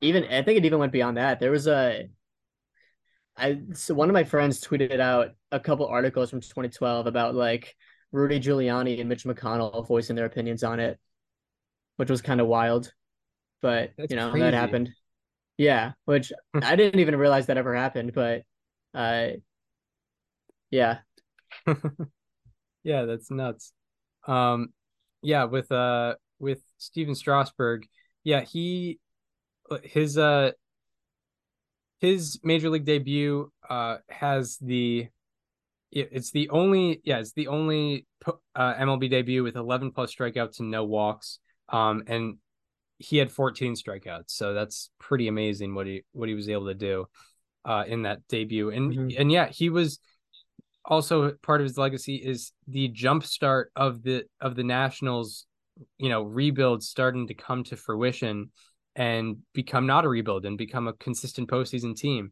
Even I think it even went beyond that. There was a I so one of my friends tweeted out a couple articles from 2012 about like Rudy Giuliani and Mitch McConnell voicing their opinions on it, which was kind of wild. But That's you know crazy. that happened. Yeah, which I didn't even realize that ever happened. But uh, yeah, yeah, that's nuts. Um, yeah, with uh with Stephen Strasburg, yeah, he his uh his major league debut uh has the it's the only yeah it's the only uh, MLB debut with 11 plus strikeouts and no walks. Um and he had 14 strikeouts so that's pretty amazing what he what he was able to do uh in that debut. And mm-hmm. and yeah he was also part of his legacy is the jump start of the of the Nationals you know rebuild starting to come to fruition and become not a rebuild and become a consistent postseason team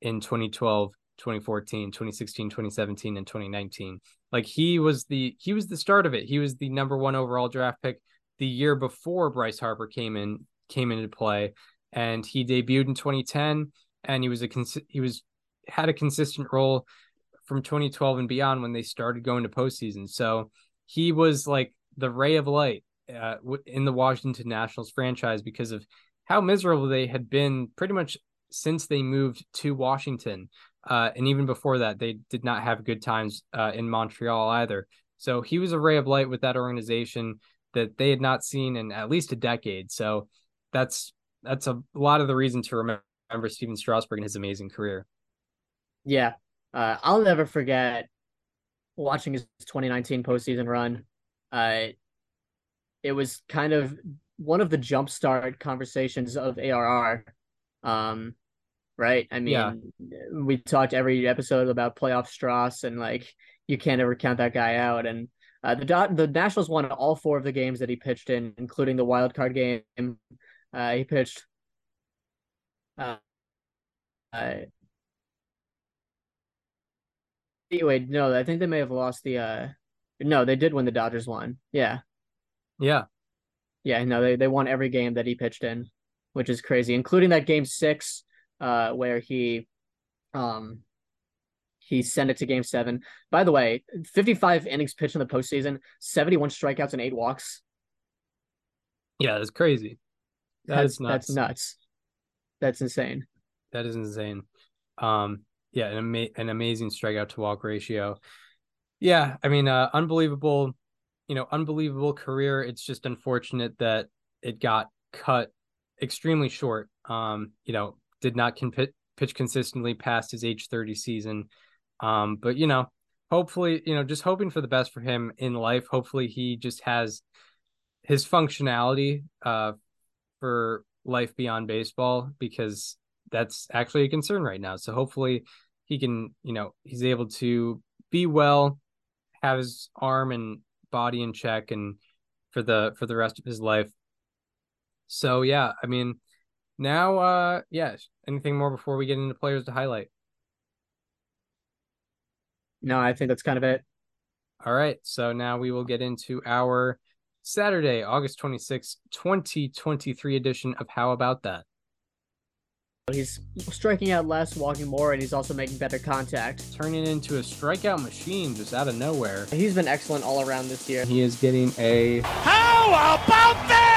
in 2012 2014 2016 2017 and 2019 like he was the he was the start of it. He was the number one overall draft pick the year before bryce harper came in came into play. And he debuted in 2010 and he was a he was had a consistent role from 2012 and beyond when they started going to postseason. So he was like the ray of light uh, in the washington nationals franchise because of how miserable they had been pretty much since they moved to washington uh, and even before that, they did not have good times uh, in Montreal either. So he was a ray of light with that organization that they had not seen in at least a decade. So that's that's a lot of the reason to remember Stephen Strasburg and his amazing career. Yeah, uh, I'll never forget watching his 2019 postseason run. Uh, it was kind of one of the jumpstart conversations of ARR. Um, right? I mean, yeah. we talked every episode about playoff Stras, and like you can't ever count that guy out. And uh, the the Nationals won all four of the games that he pitched in, including the wild card game. Uh, he pitched. Uh, uh, wait, no, I think they may have lost the. uh No, they did win. The Dodgers won. Yeah. Yeah. Yeah. No, they they won every game that he pitched in, which is crazy, including that game six, uh, where he, um, he sent it to game seven. By the way, 55 innings pitched in the postseason, 71 strikeouts and eight walks. Yeah, that's crazy. That that's, nuts. That's nuts. That's insane. That is insane. Um, yeah, an, ama- an amazing strikeout to walk ratio. Yeah, I mean, uh, unbelievable, you know, unbelievable career. It's just unfortunate that it got cut extremely short. Um, you know, did not pitch consistently past his age 30 season. Um, but you know, hopefully, you know, just hoping for the best for him in life. Hopefully, he just has his functionality uh, for life beyond baseball because that's actually a concern right now. So hopefully, he can, you know, he's able to be well, have his arm and body in check, and for the for the rest of his life. So yeah, I mean, now, uh, yeah. Anything more before we get into players to highlight? No, I think that's kind of it. All right. So now we will get into our Saturday, August 26, 2023 edition of How About That? He's striking out less, walking more, and he's also making better contact. Turning into a strikeout machine just out of nowhere. He's been excellent all around this year. He is getting a. How about that?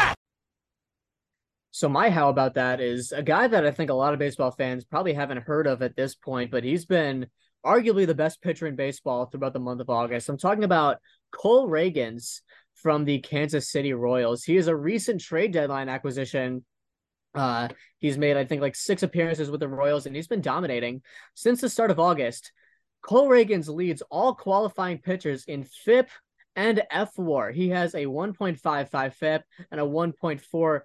So, my how about that is a guy that I think a lot of baseball fans probably haven't heard of at this point, but he's been arguably the best pitcher in baseball throughout the month of August. I'm talking about Cole Ragans from the Kansas City Royals. He is a recent trade deadline acquisition. Uh, he's made, I think, like six appearances with the Royals, and he's been dominating since the start of August. Cole Ragans leads all qualifying pitchers in FIP and fWAR. He has a 1.55 FIP and a 1.4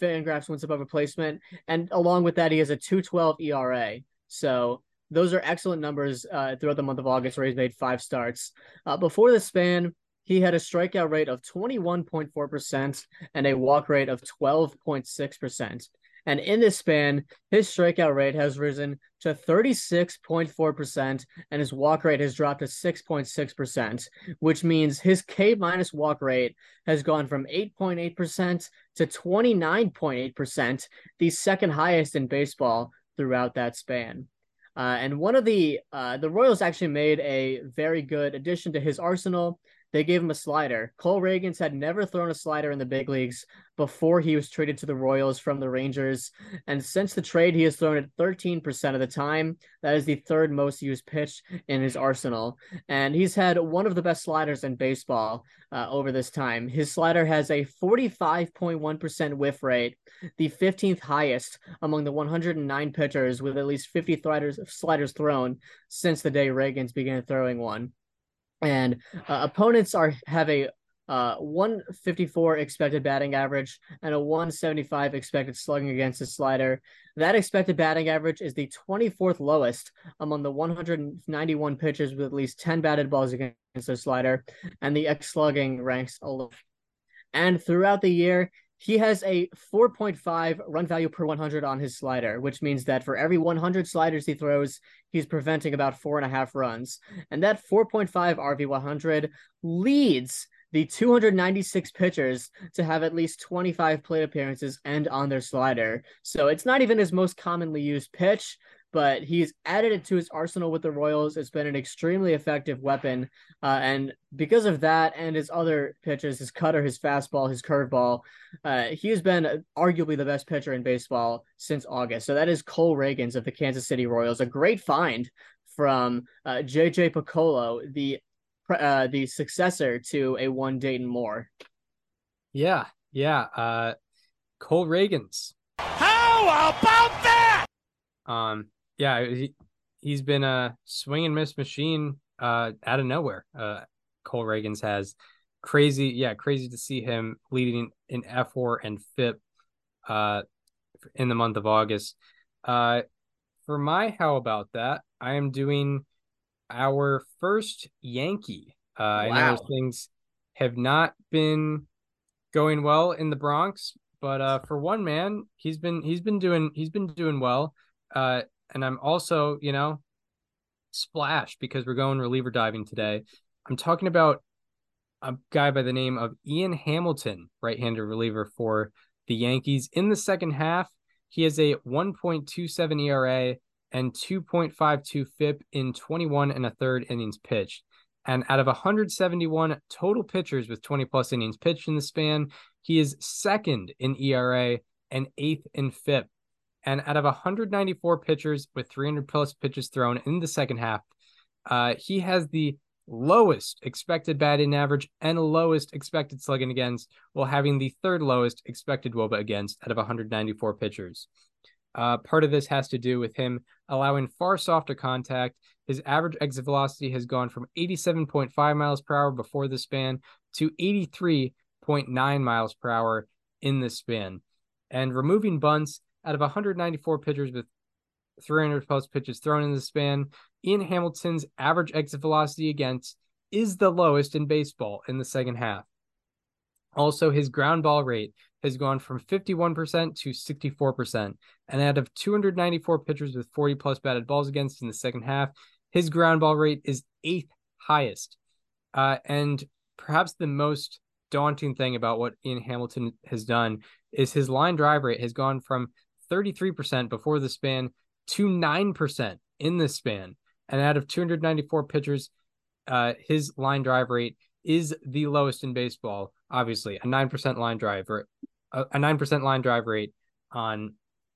Fangraphs wins above replacement, and along with that, he has a 2.12 ERA. So those are excellent numbers uh, throughout the month of August, where he's made five starts. Uh, before the span, he had a strikeout rate of 21.4% and a walk rate of 12.6%. And in this span, his strikeout rate has risen to 36.4% and his walk rate has dropped to 6.6%, which means his K minus walk rate has gone from 8.8% to 29.8%, the second highest in baseball throughout that span. Uh, and one of the uh, the Royals actually made a very good addition to his arsenal. They gave him a slider. Cole Ragans had never thrown a slider in the big leagues before he was traded to the Royals from the Rangers. And since the trade, he has thrown it 13% of the time. That is the third most used pitch in his arsenal. And he's had one of the best sliders in baseball uh, over this time. His slider has a 45.1% whiff rate, the 15th highest among the 109 pitchers with at least 50 sliders, sliders thrown since the day Ragans began throwing one and uh, opponents are have a uh, 154 expected batting average and a 175 expected slugging against the slider. That expected batting average is the 24th lowest among the 191 pitchers with at least 10 batted balls against the slider, and the X slugging ranks 11. And throughout the year, he has a 4.5 run value per 100 on his slider, which means that for every 100 sliders he throws, he's preventing about four and a half runs. And that 4.5 RV100 leads the 296 pitchers to have at least 25 plate appearances and on their slider. So it's not even his most commonly used pitch, but he's added it to his arsenal with the Royals. It's been an extremely effective weapon. Uh, and because of that and his other pitches, his cutter, his fastball, his curveball, uh, he has been arguably the best pitcher in baseball since August. So that is Cole Ragans of the Kansas City Royals, a great find from uh, JJ Picollo, the uh, the successor to a one Dayton Moore. Yeah, yeah. Uh, Cole Ragans. How about that? Um, yeah, he, he's been a swing and miss machine uh, out of nowhere. Uh, Cole Ragans has crazy, yeah, crazy to see him leading in fWAR and FIP uh, in the month of August. Uh, for my how about that, I am doing our first Yankee. Uh, I know things have not been going well in the Bronx, but uh, for one man, he's been he's been doing he's been doing well. Uh, and I'm also, you know, splashed because we're going reliever diving today. I'm talking about a guy by the name of Ian Hamilton, right-handed reliever for the Yankees. In the second half, he has a 1.27 ERA and 2.52 FIP in 21 and a third innings pitched. And out of 171 total pitchers with 20 plus innings pitched in the span, he is second in ERA and eighth in FIP. And out of 194 pitchers with 300 plus pitches thrown in the second half, uh, he has the lowest expected batting average and lowest expected slugging against, while having the third lowest expected WOBA against out of 194 pitchers. Uh, part of this has to do with him allowing far softer contact. His average exit velocity has gone from 87.5 miles per hour before the span to 83.9 miles per hour in the span. And removing bunts out of 194 pitchers with 300 plus pitches thrown in the span, Ian Hamilton's average exit velocity against is the lowest in baseball in the second half. Also, his ground ball rate has gone from 51% to 64%. And out of 294 pitchers with 40 plus batted balls against in the second half, his ground ball rate is eighth highest. Uh, and perhaps the most daunting thing about what Ian Hamilton has done is his line drive rate has gone from 33% before the span to 9% in this span. And out of 294 pitchers, uh, his line drive rate is the lowest in baseball. Obviously, a 9% line drive or a, a 9% line drive rate on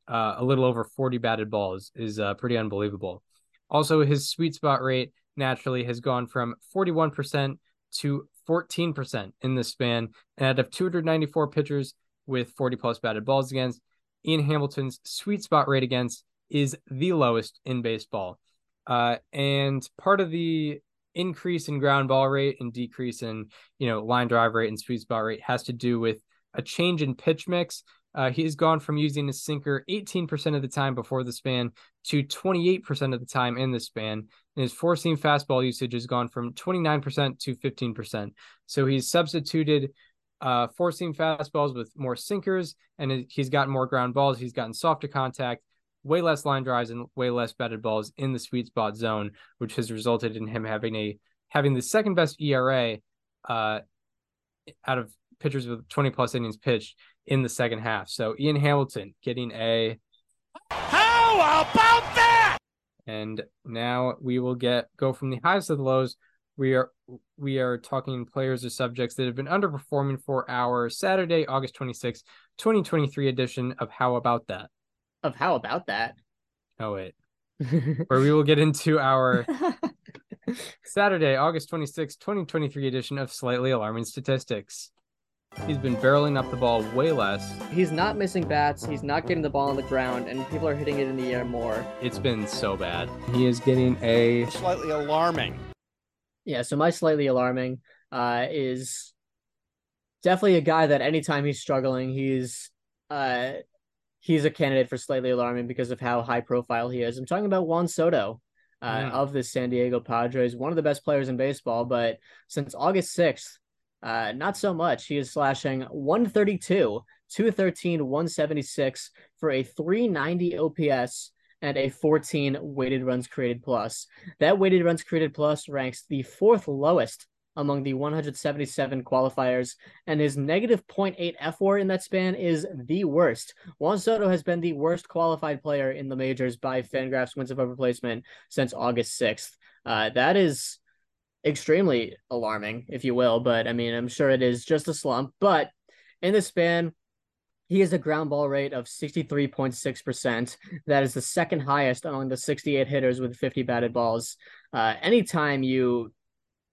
uh, a little over 40 batted balls is uh, pretty unbelievable. Also, his sweet spot rate naturally has gone from 41% to 14% in this span. And out of 294 pitchers with 40 plus batted balls against, Ian Hamilton's sweet spot rate against is the lowest in baseball. Uh, and part of the increase in ground ball rate and decrease in you know line drive rate and sweet spot rate has to do with a change in pitch mix. Uh, he's gone from using a sinker 18% of the time before the span to 28% of the time in the span. And his four seam fastball usage has gone from 29% to 15%. So he's substituted uh, four seam fastballs with more sinkers, and he's gotten more ground balls. He's gotten softer contact, way less line drives, and way less batted balls in the sweet spot zone, which has resulted in him having a having the second best ERA uh, out of pitchers with 20 plus innings pitched in the second half. So Ian Hamilton getting a How about that? and now we will get go from the highs to the lows. We are we are talking players or subjects that have been underperforming for our Saturday, August 26, 2023 edition of How About That. Of how about that? Oh wait. Where we will get into our Saturday, August 26, 2023 edition of Slightly Alarming Statistics. He's been barreling up the ball way less. he's not missing bats. He's not getting the ball on the ground, and people are hitting it in the air more. It's been so bad. He is getting a Slightly alarming. Yeah, so my slightly alarming uh, is definitely a guy that anytime he's struggling, he's uh, he's a candidate for slightly alarming because of how high profile he is. I'm talking about Juan Soto uh, Mm. of the San Diego Padres, one of the best players in baseball, but since August 6th, uh, not so much. He is slashing 132, 213, 176 for a 390 OPS and a 14 weighted runs created plus. That weighted runs created plus ranks the fourth lowest among the 177 qualifiers, and his negative 0.8 fWAR in that span is the worst. Juan Soto has been the worst qualified player in the majors by Fangraphs wins above replacement since August 6th. Uh, that is extremely alarming, if you will, but I mean, I'm sure it is just a slump. But in the span, he has a ground ball rate of 63.6%. That is the second highest among the 68 hitters with 50 batted balls. Uh, anytime you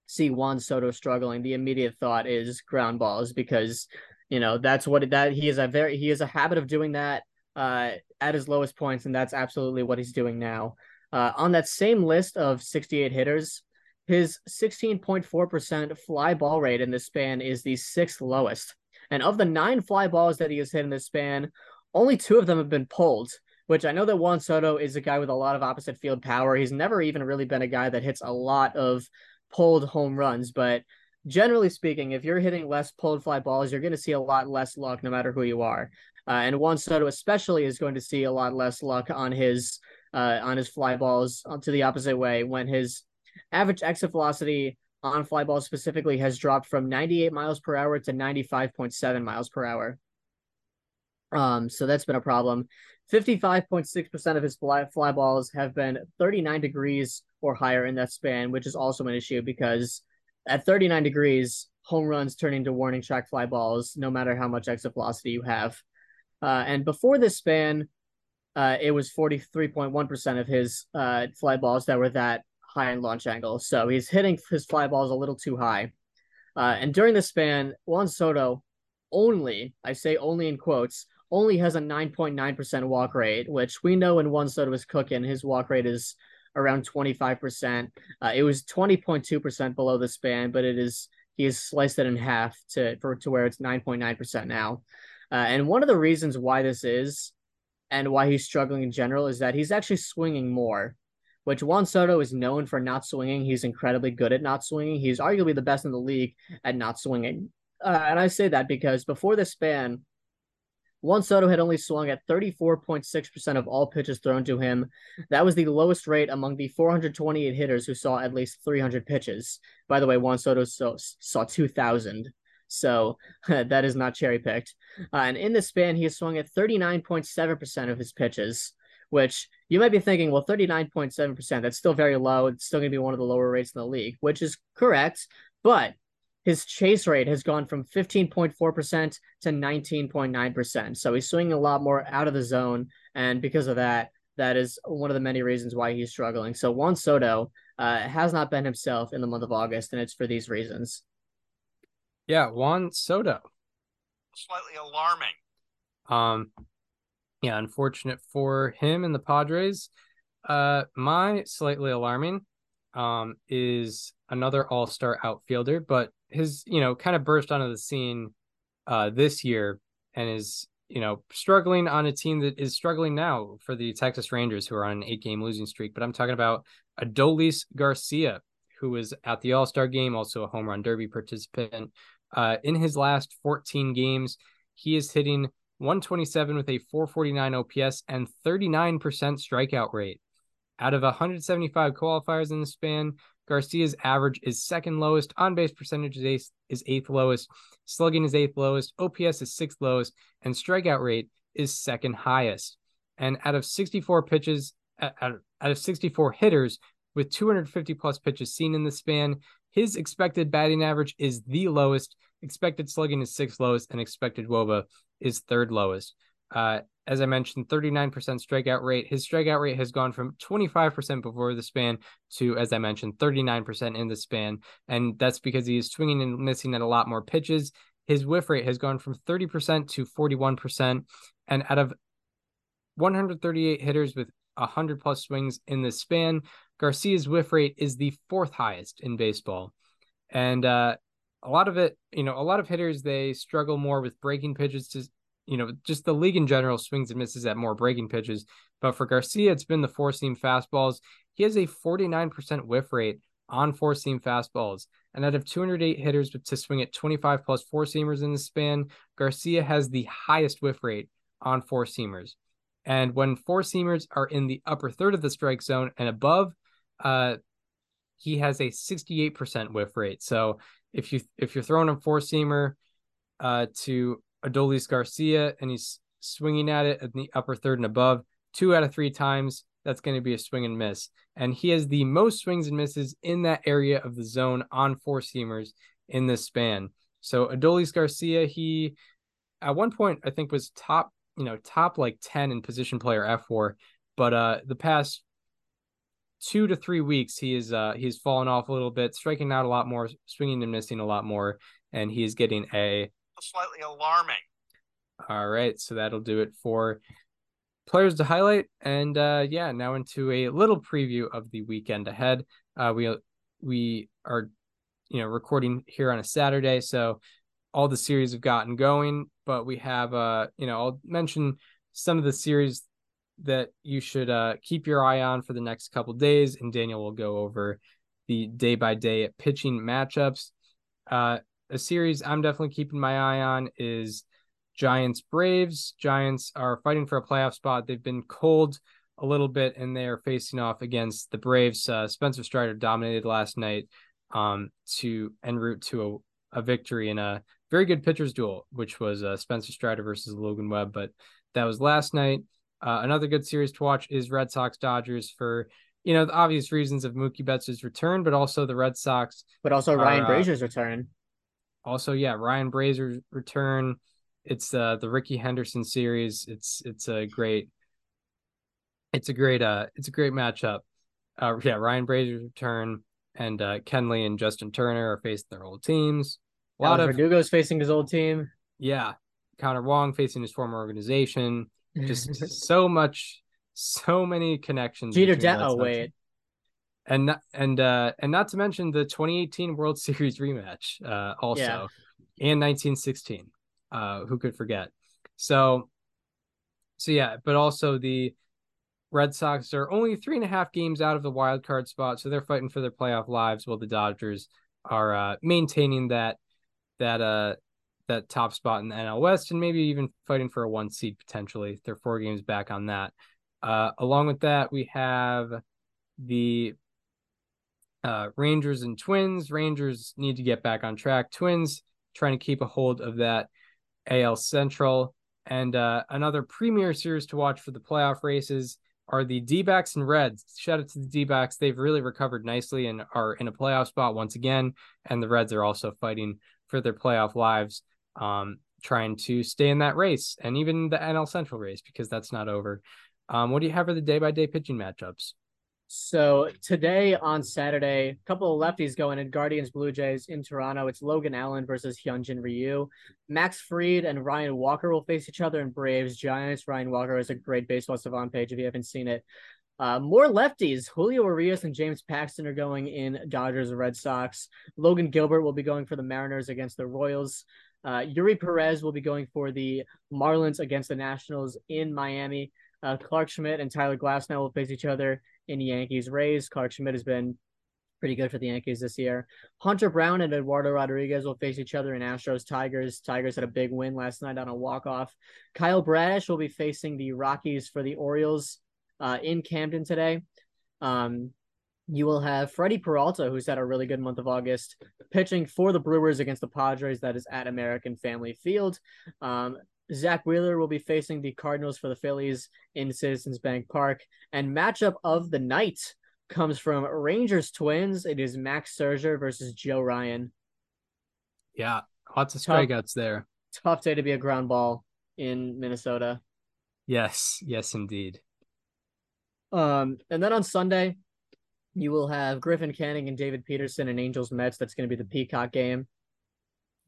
see Juan Soto struggling, the immediate thought is ground balls because you know that's what that he is a very he is a habit of doing that uh, at his lowest points, and that's absolutely what he's doing now. Uh, on that same list of 68 hitters, his 16.4% fly ball rate in this span is the sixth lowest. And of the nine fly balls that he has hit in this span, only two of them have been pulled, which I know that Juan Soto is a guy with a lot of opposite field power. He's never even really been a guy that hits a lot of pulled home runs, but generally speaking, if you're hitting less pulled fly balls, you're going to see a lot less luck no matter who you are. Uh, and Juan Soto especially is going to see a lot less luck on his uh, on his fly balls uh, to the opposite way when his average exit velocity on fly balls specifically has dropped from 98 miles per hour to 95.7 miles per hour. Um, so that's been a problem. 55.6% of his fly, fly balls have been 39 degrees or higher in that span, which is also an issue because at 39 degrees, home runs turn into warning track fly balls, no matter how much exit velocity you have. Uh, and before this span, uh, it was 43.1% of his uh, fly balls that were that high in launch angle. So he's hitting his fly balls a little too high. Uh, and during the span, Juan Soto only, I say only in quotes, only has a 9.9% walk rate, which we know when Juan Soto is cooking, his walk rate is around 25%. Uh, it was 20.2% below the span, but it is he has sliced it in half to for to where it's 9.9% now. Uh, and one of the reasons why this is and why he's struggling in general is that he's actually swinging more, which Juan Soto is known for not swinging. He's incredibly good at not swinging. He's arguably the best in the league at not swinging. Uh, and I say that because before this span, Juan Soto had only swung at 34.6% of all pitches thrown to him. That was the lowest rate among the 428 hitters who saw at least 300 pitches. By the way, Juan Soto saw, saw 2,000. So that is not cherry picked. Uh, and in this span, he has swung at 39.7% of his pitches, which you might be thinking, well, 39.7%, that's still very low. It's still going to be one of the lower rates in the league, which is correct. But his chase rate has gone from 15.4% to 19.9%. So he's swinging a lot more out of the zone. And because of that, that is one of the many reasons why he's struggling. So Juan Soto uh, has not been himself in the month of August, and it's for these reasons. Yeah, Juan Soto. Slightly alarming. Um, yeah, unfortunate for him and the Padres. Uh, my slightly alarming um is another all-star outfielder, but his you know kind of burst onto the scene uh this year and is you know struggling on a team that is struggling now for the Texas Rangers who are on an eight-game losing streak. But I'm talking about Adolis Garcia, who was at the All-Star game, also a home run derby participant. Uh, in his last 14 games, he is hitting 127 with a 449 OPS and 39% strikeout rate. Out of 175 qualifiers in the span, Garcia's average is second lowest, on base percentage is eighth, lowest, slugging is eighth lowest, OPS is sixth lowest, and strikeout rate is second highest. And out of 64 pitches, out of 64 hitters with 250 plus pitches seen in the span, his expected batting average is the lowest, expected slugging is sixth lowest, and expected WOBA is third lowest. Uh, as I mentioned, 39% strikeout rate. His strikeout rate has gone from 25% before the span to, as I mentioned, 39% in the span. And that's because he is swinging and missing at a lot more pitches. His whiff rate has gone from 30% to 41%. And out of 138 hitters with 100 plus swings in the span, Garcia's whiff rate is the fourth highest in baseball. And uh, a lot of it, you know, a lot of hitters, they struggle more with breaking pitches to you know, just the league in general swings and misses at more breaking pitches. But for Garcia, it's been the four seam fastballs. He has a 49% whiff rate on four seam fastballs. And out of 208 hitters to swing at 25 plus four seamers in the span, Garcia has the highest whiff rate on four seamers. And when four seamers are in the upper third of the strike zone and above, uh, he has a 68% whiff rate. So if you if you're throwing a four seamer uh, to Adolis Garcia, and he's swinging at it in the upper third and above. Two out of three times, that's going to be a swing and miss. And he has the most swings and misses in that area of the zone on four seamers in this span. So Adolis Garcia, he at one point I think was top, you know, top like 10 in position player fWAR, but uh the past two to three weeks he is uh he's fallen off a little bit, striking out a lot more, swinging and missing a lot more, and he is getting a slightly alarming. All right, so that'll do it for players to highlight, and uh, yeah, now into a little preview of the weekend ahead. Uh, we we are, you know, recording here on a Saturday, so all the series have gotten going, but we have, uh, you know, I'll mention some of the series that you should uh, keep your eye on for the next couple days, and Daniel will go over the day by day pitching matchups. Uh, a series I'm definitely keeping my eye on is Giants Braves. Giants are fighting for a playoff spot. They've been cold a little bit, and they are facing off against the Braves. Uh, Spencer Strider dominated last night um, to en route to a, a victory in a very good pitchers duel, which was uh, Spencer Strider versus Logan Webb. But that was last night. Uh, another good series to watch is Red Sox Dodgers for you know the obvious reasons of Mookie Betts' return, but also the Red Sox, but also are, Ryan uh, Brasier's return. Also, yeah, Ryan Brasier's return. It's uh, the Rickey Henderson series. It's it's a great, it's a great uh, it's a great matchup. Uh, yeah, Ryan Brasier's return and uh, Kenley and Justin Turner are facing their old teams. A lot Alex of Verdugo's facing his old team. Yeah, Connor Wong facing his former organization. Just so much, so many connections. Jeter De- oh wait. And not, and uh and not to mention the 2018 World Series rematch uh also yeah. and 1916. Uh who could forget? So so yeah, but also the Red Sox are only three and a half games out of the wild card spot, so they're fighting for their playoff lives while the Dodgers are uh maintaining that that uh that top spot in the NL West and maybe even fighting for a one seed potentially. They're four games back on that. Uh, along with that, we have the uh, Rangers and Twins. Rangers need to get back on track. Twins trying to keep a hold of that AL Central. And uh, another premier series to watch for the playoff races are the D backs and Reds. Shout out to the D backs. They've really recovered nicely and are in a playoff spot once again. And the Reds are also fighting for their playoff lives um, trying to stay in that race and even the NL Central race because that's not over. Um, what do you have for the day by day pitching matchups? So today on Saturday, a couple of lefties going in Guardians Blue Jays in Toronto. It's Logan Allen versus Hyunjin Ryu. Max Fried and Ryan Walker will face each other in Braves Giants. Ryan Walker is a great baseball savant page if you haven't seen it. Uh, more lefties. Julio Urias and James Paxton are going in Dodgers Red Sox. Logan Gilbert will be going for the Mariners against the Royals. Uh, Eury Perez will be going for the Marlins against the Nationals in Miami. Uh, Clarke Schmidt and Tyler Glasnow will face each other in Yankees Rays. Clarke Schmidt has been pretty good for the Yankees this year. Hunter Brown and Eduardo Rodriguez will face each other in Astros Tigers. Tigers had a big win last night on a walk off. Kyle Bradish will be facing the Rockies for the Orioles uh, in Camden today. Um, you will have Freddie Peralta, who's had a really good month of August, pitching for the Brewers against the Padres. That is at American Family Field. Um, Zack Wheeler will be facing the Cardinals for the Phillies in Citizens Bank Park. And matchup of the night comes from Rangers Twins. It is Max Scherzer versus Joe Ryan. Yeah, lots of strikeouts there. Tough day to be a ground ball in Minnesota. Yes, yes, indeed. Um, and then on Sunday, you will have Griffin Canning and David Peterson and Angels Mets. That's going to be the Peacock game.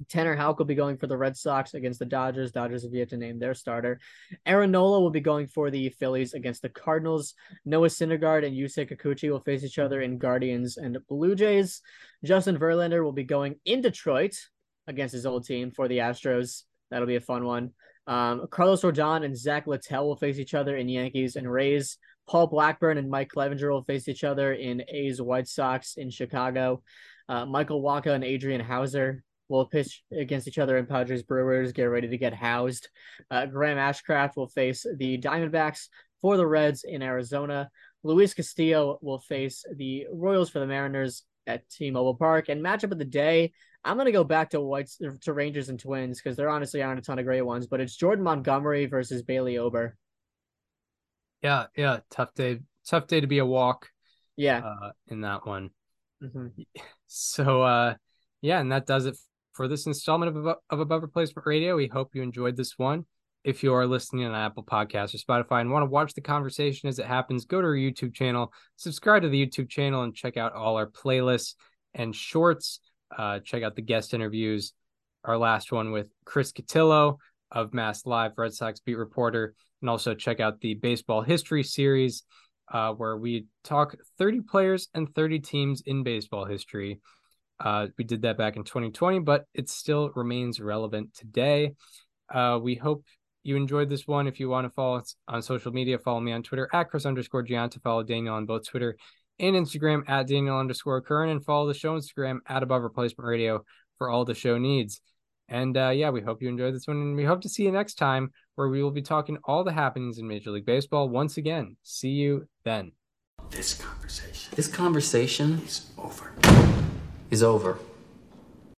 Tanner Houck will be going for the Red Sox against the Dodgers. Dodgers have yet to name their starter. Aaron Nola will be going for the Phillies against the Cardinals. Noah Syndergaard and Yusei Kikuchi will face each other in Guardians and Blue Jays. Justin Verlander will be going in Detroit against his old team for the Astros. That'll be a fun one. Um, Carlos Rodon and Zack Littell will face each other in Yankees and Rays. Paul Blackburn and Mike Clevinger will face each other in A's White Sox in Chicago. Uh, Michael Wacha and Adrian Houser will pitch against each other in Padres Brewers. Get ready to get housed. Uh, Graham Ashcraft will face the Diamondbacks for the Reds in Arizona. Luis Castillo will face the Royals for the Mariners at T-Mobile Park. And matchup of the day, I'm gonna go back to Whites to Rangers and Twins because there honestly aren't a ton of great ones, but it's Jordan Montgomery versus Bailey Ober. Yeah, yeah, tough day. Tough day to be a walk. Yeah, uh, in that one. Mm-hmm. So, uh, yeah, and that does it for this installment of of Above Replacement Radio. We hope you enjoyed this one. If you are listening on Apple Podcasts or Spotify and want to watch the conversation as it happens, go to our YouTube channel, subscribe to the YouTube channel, and check out all our playlists and shorts. Uh, check out the guest interviews. Our last one with Chris Cotillo of Mass Live, Red Sox beat reporter, and also check out the baseball history series uh, where we talk 30 players and 30 teams in baseball history. Uh, we did that back in 2020, but it still remains relevant today. Uh, we hope you enjoyed this one, if you want to follow us on social media, follow me on Twitter at Chris underscore Gianta. Follow Daniel on both Twitter and Instagram at Daniel underscore Curran, and follow the show Instagram at Above Replacement Radio for all the show needs. And uh, yeah, we hope you enjoyed this one, and we hope to see you next time where we will be talking all the happenings in Major League Baseball once again. See you then. This conversation. This conversation is over. Is over.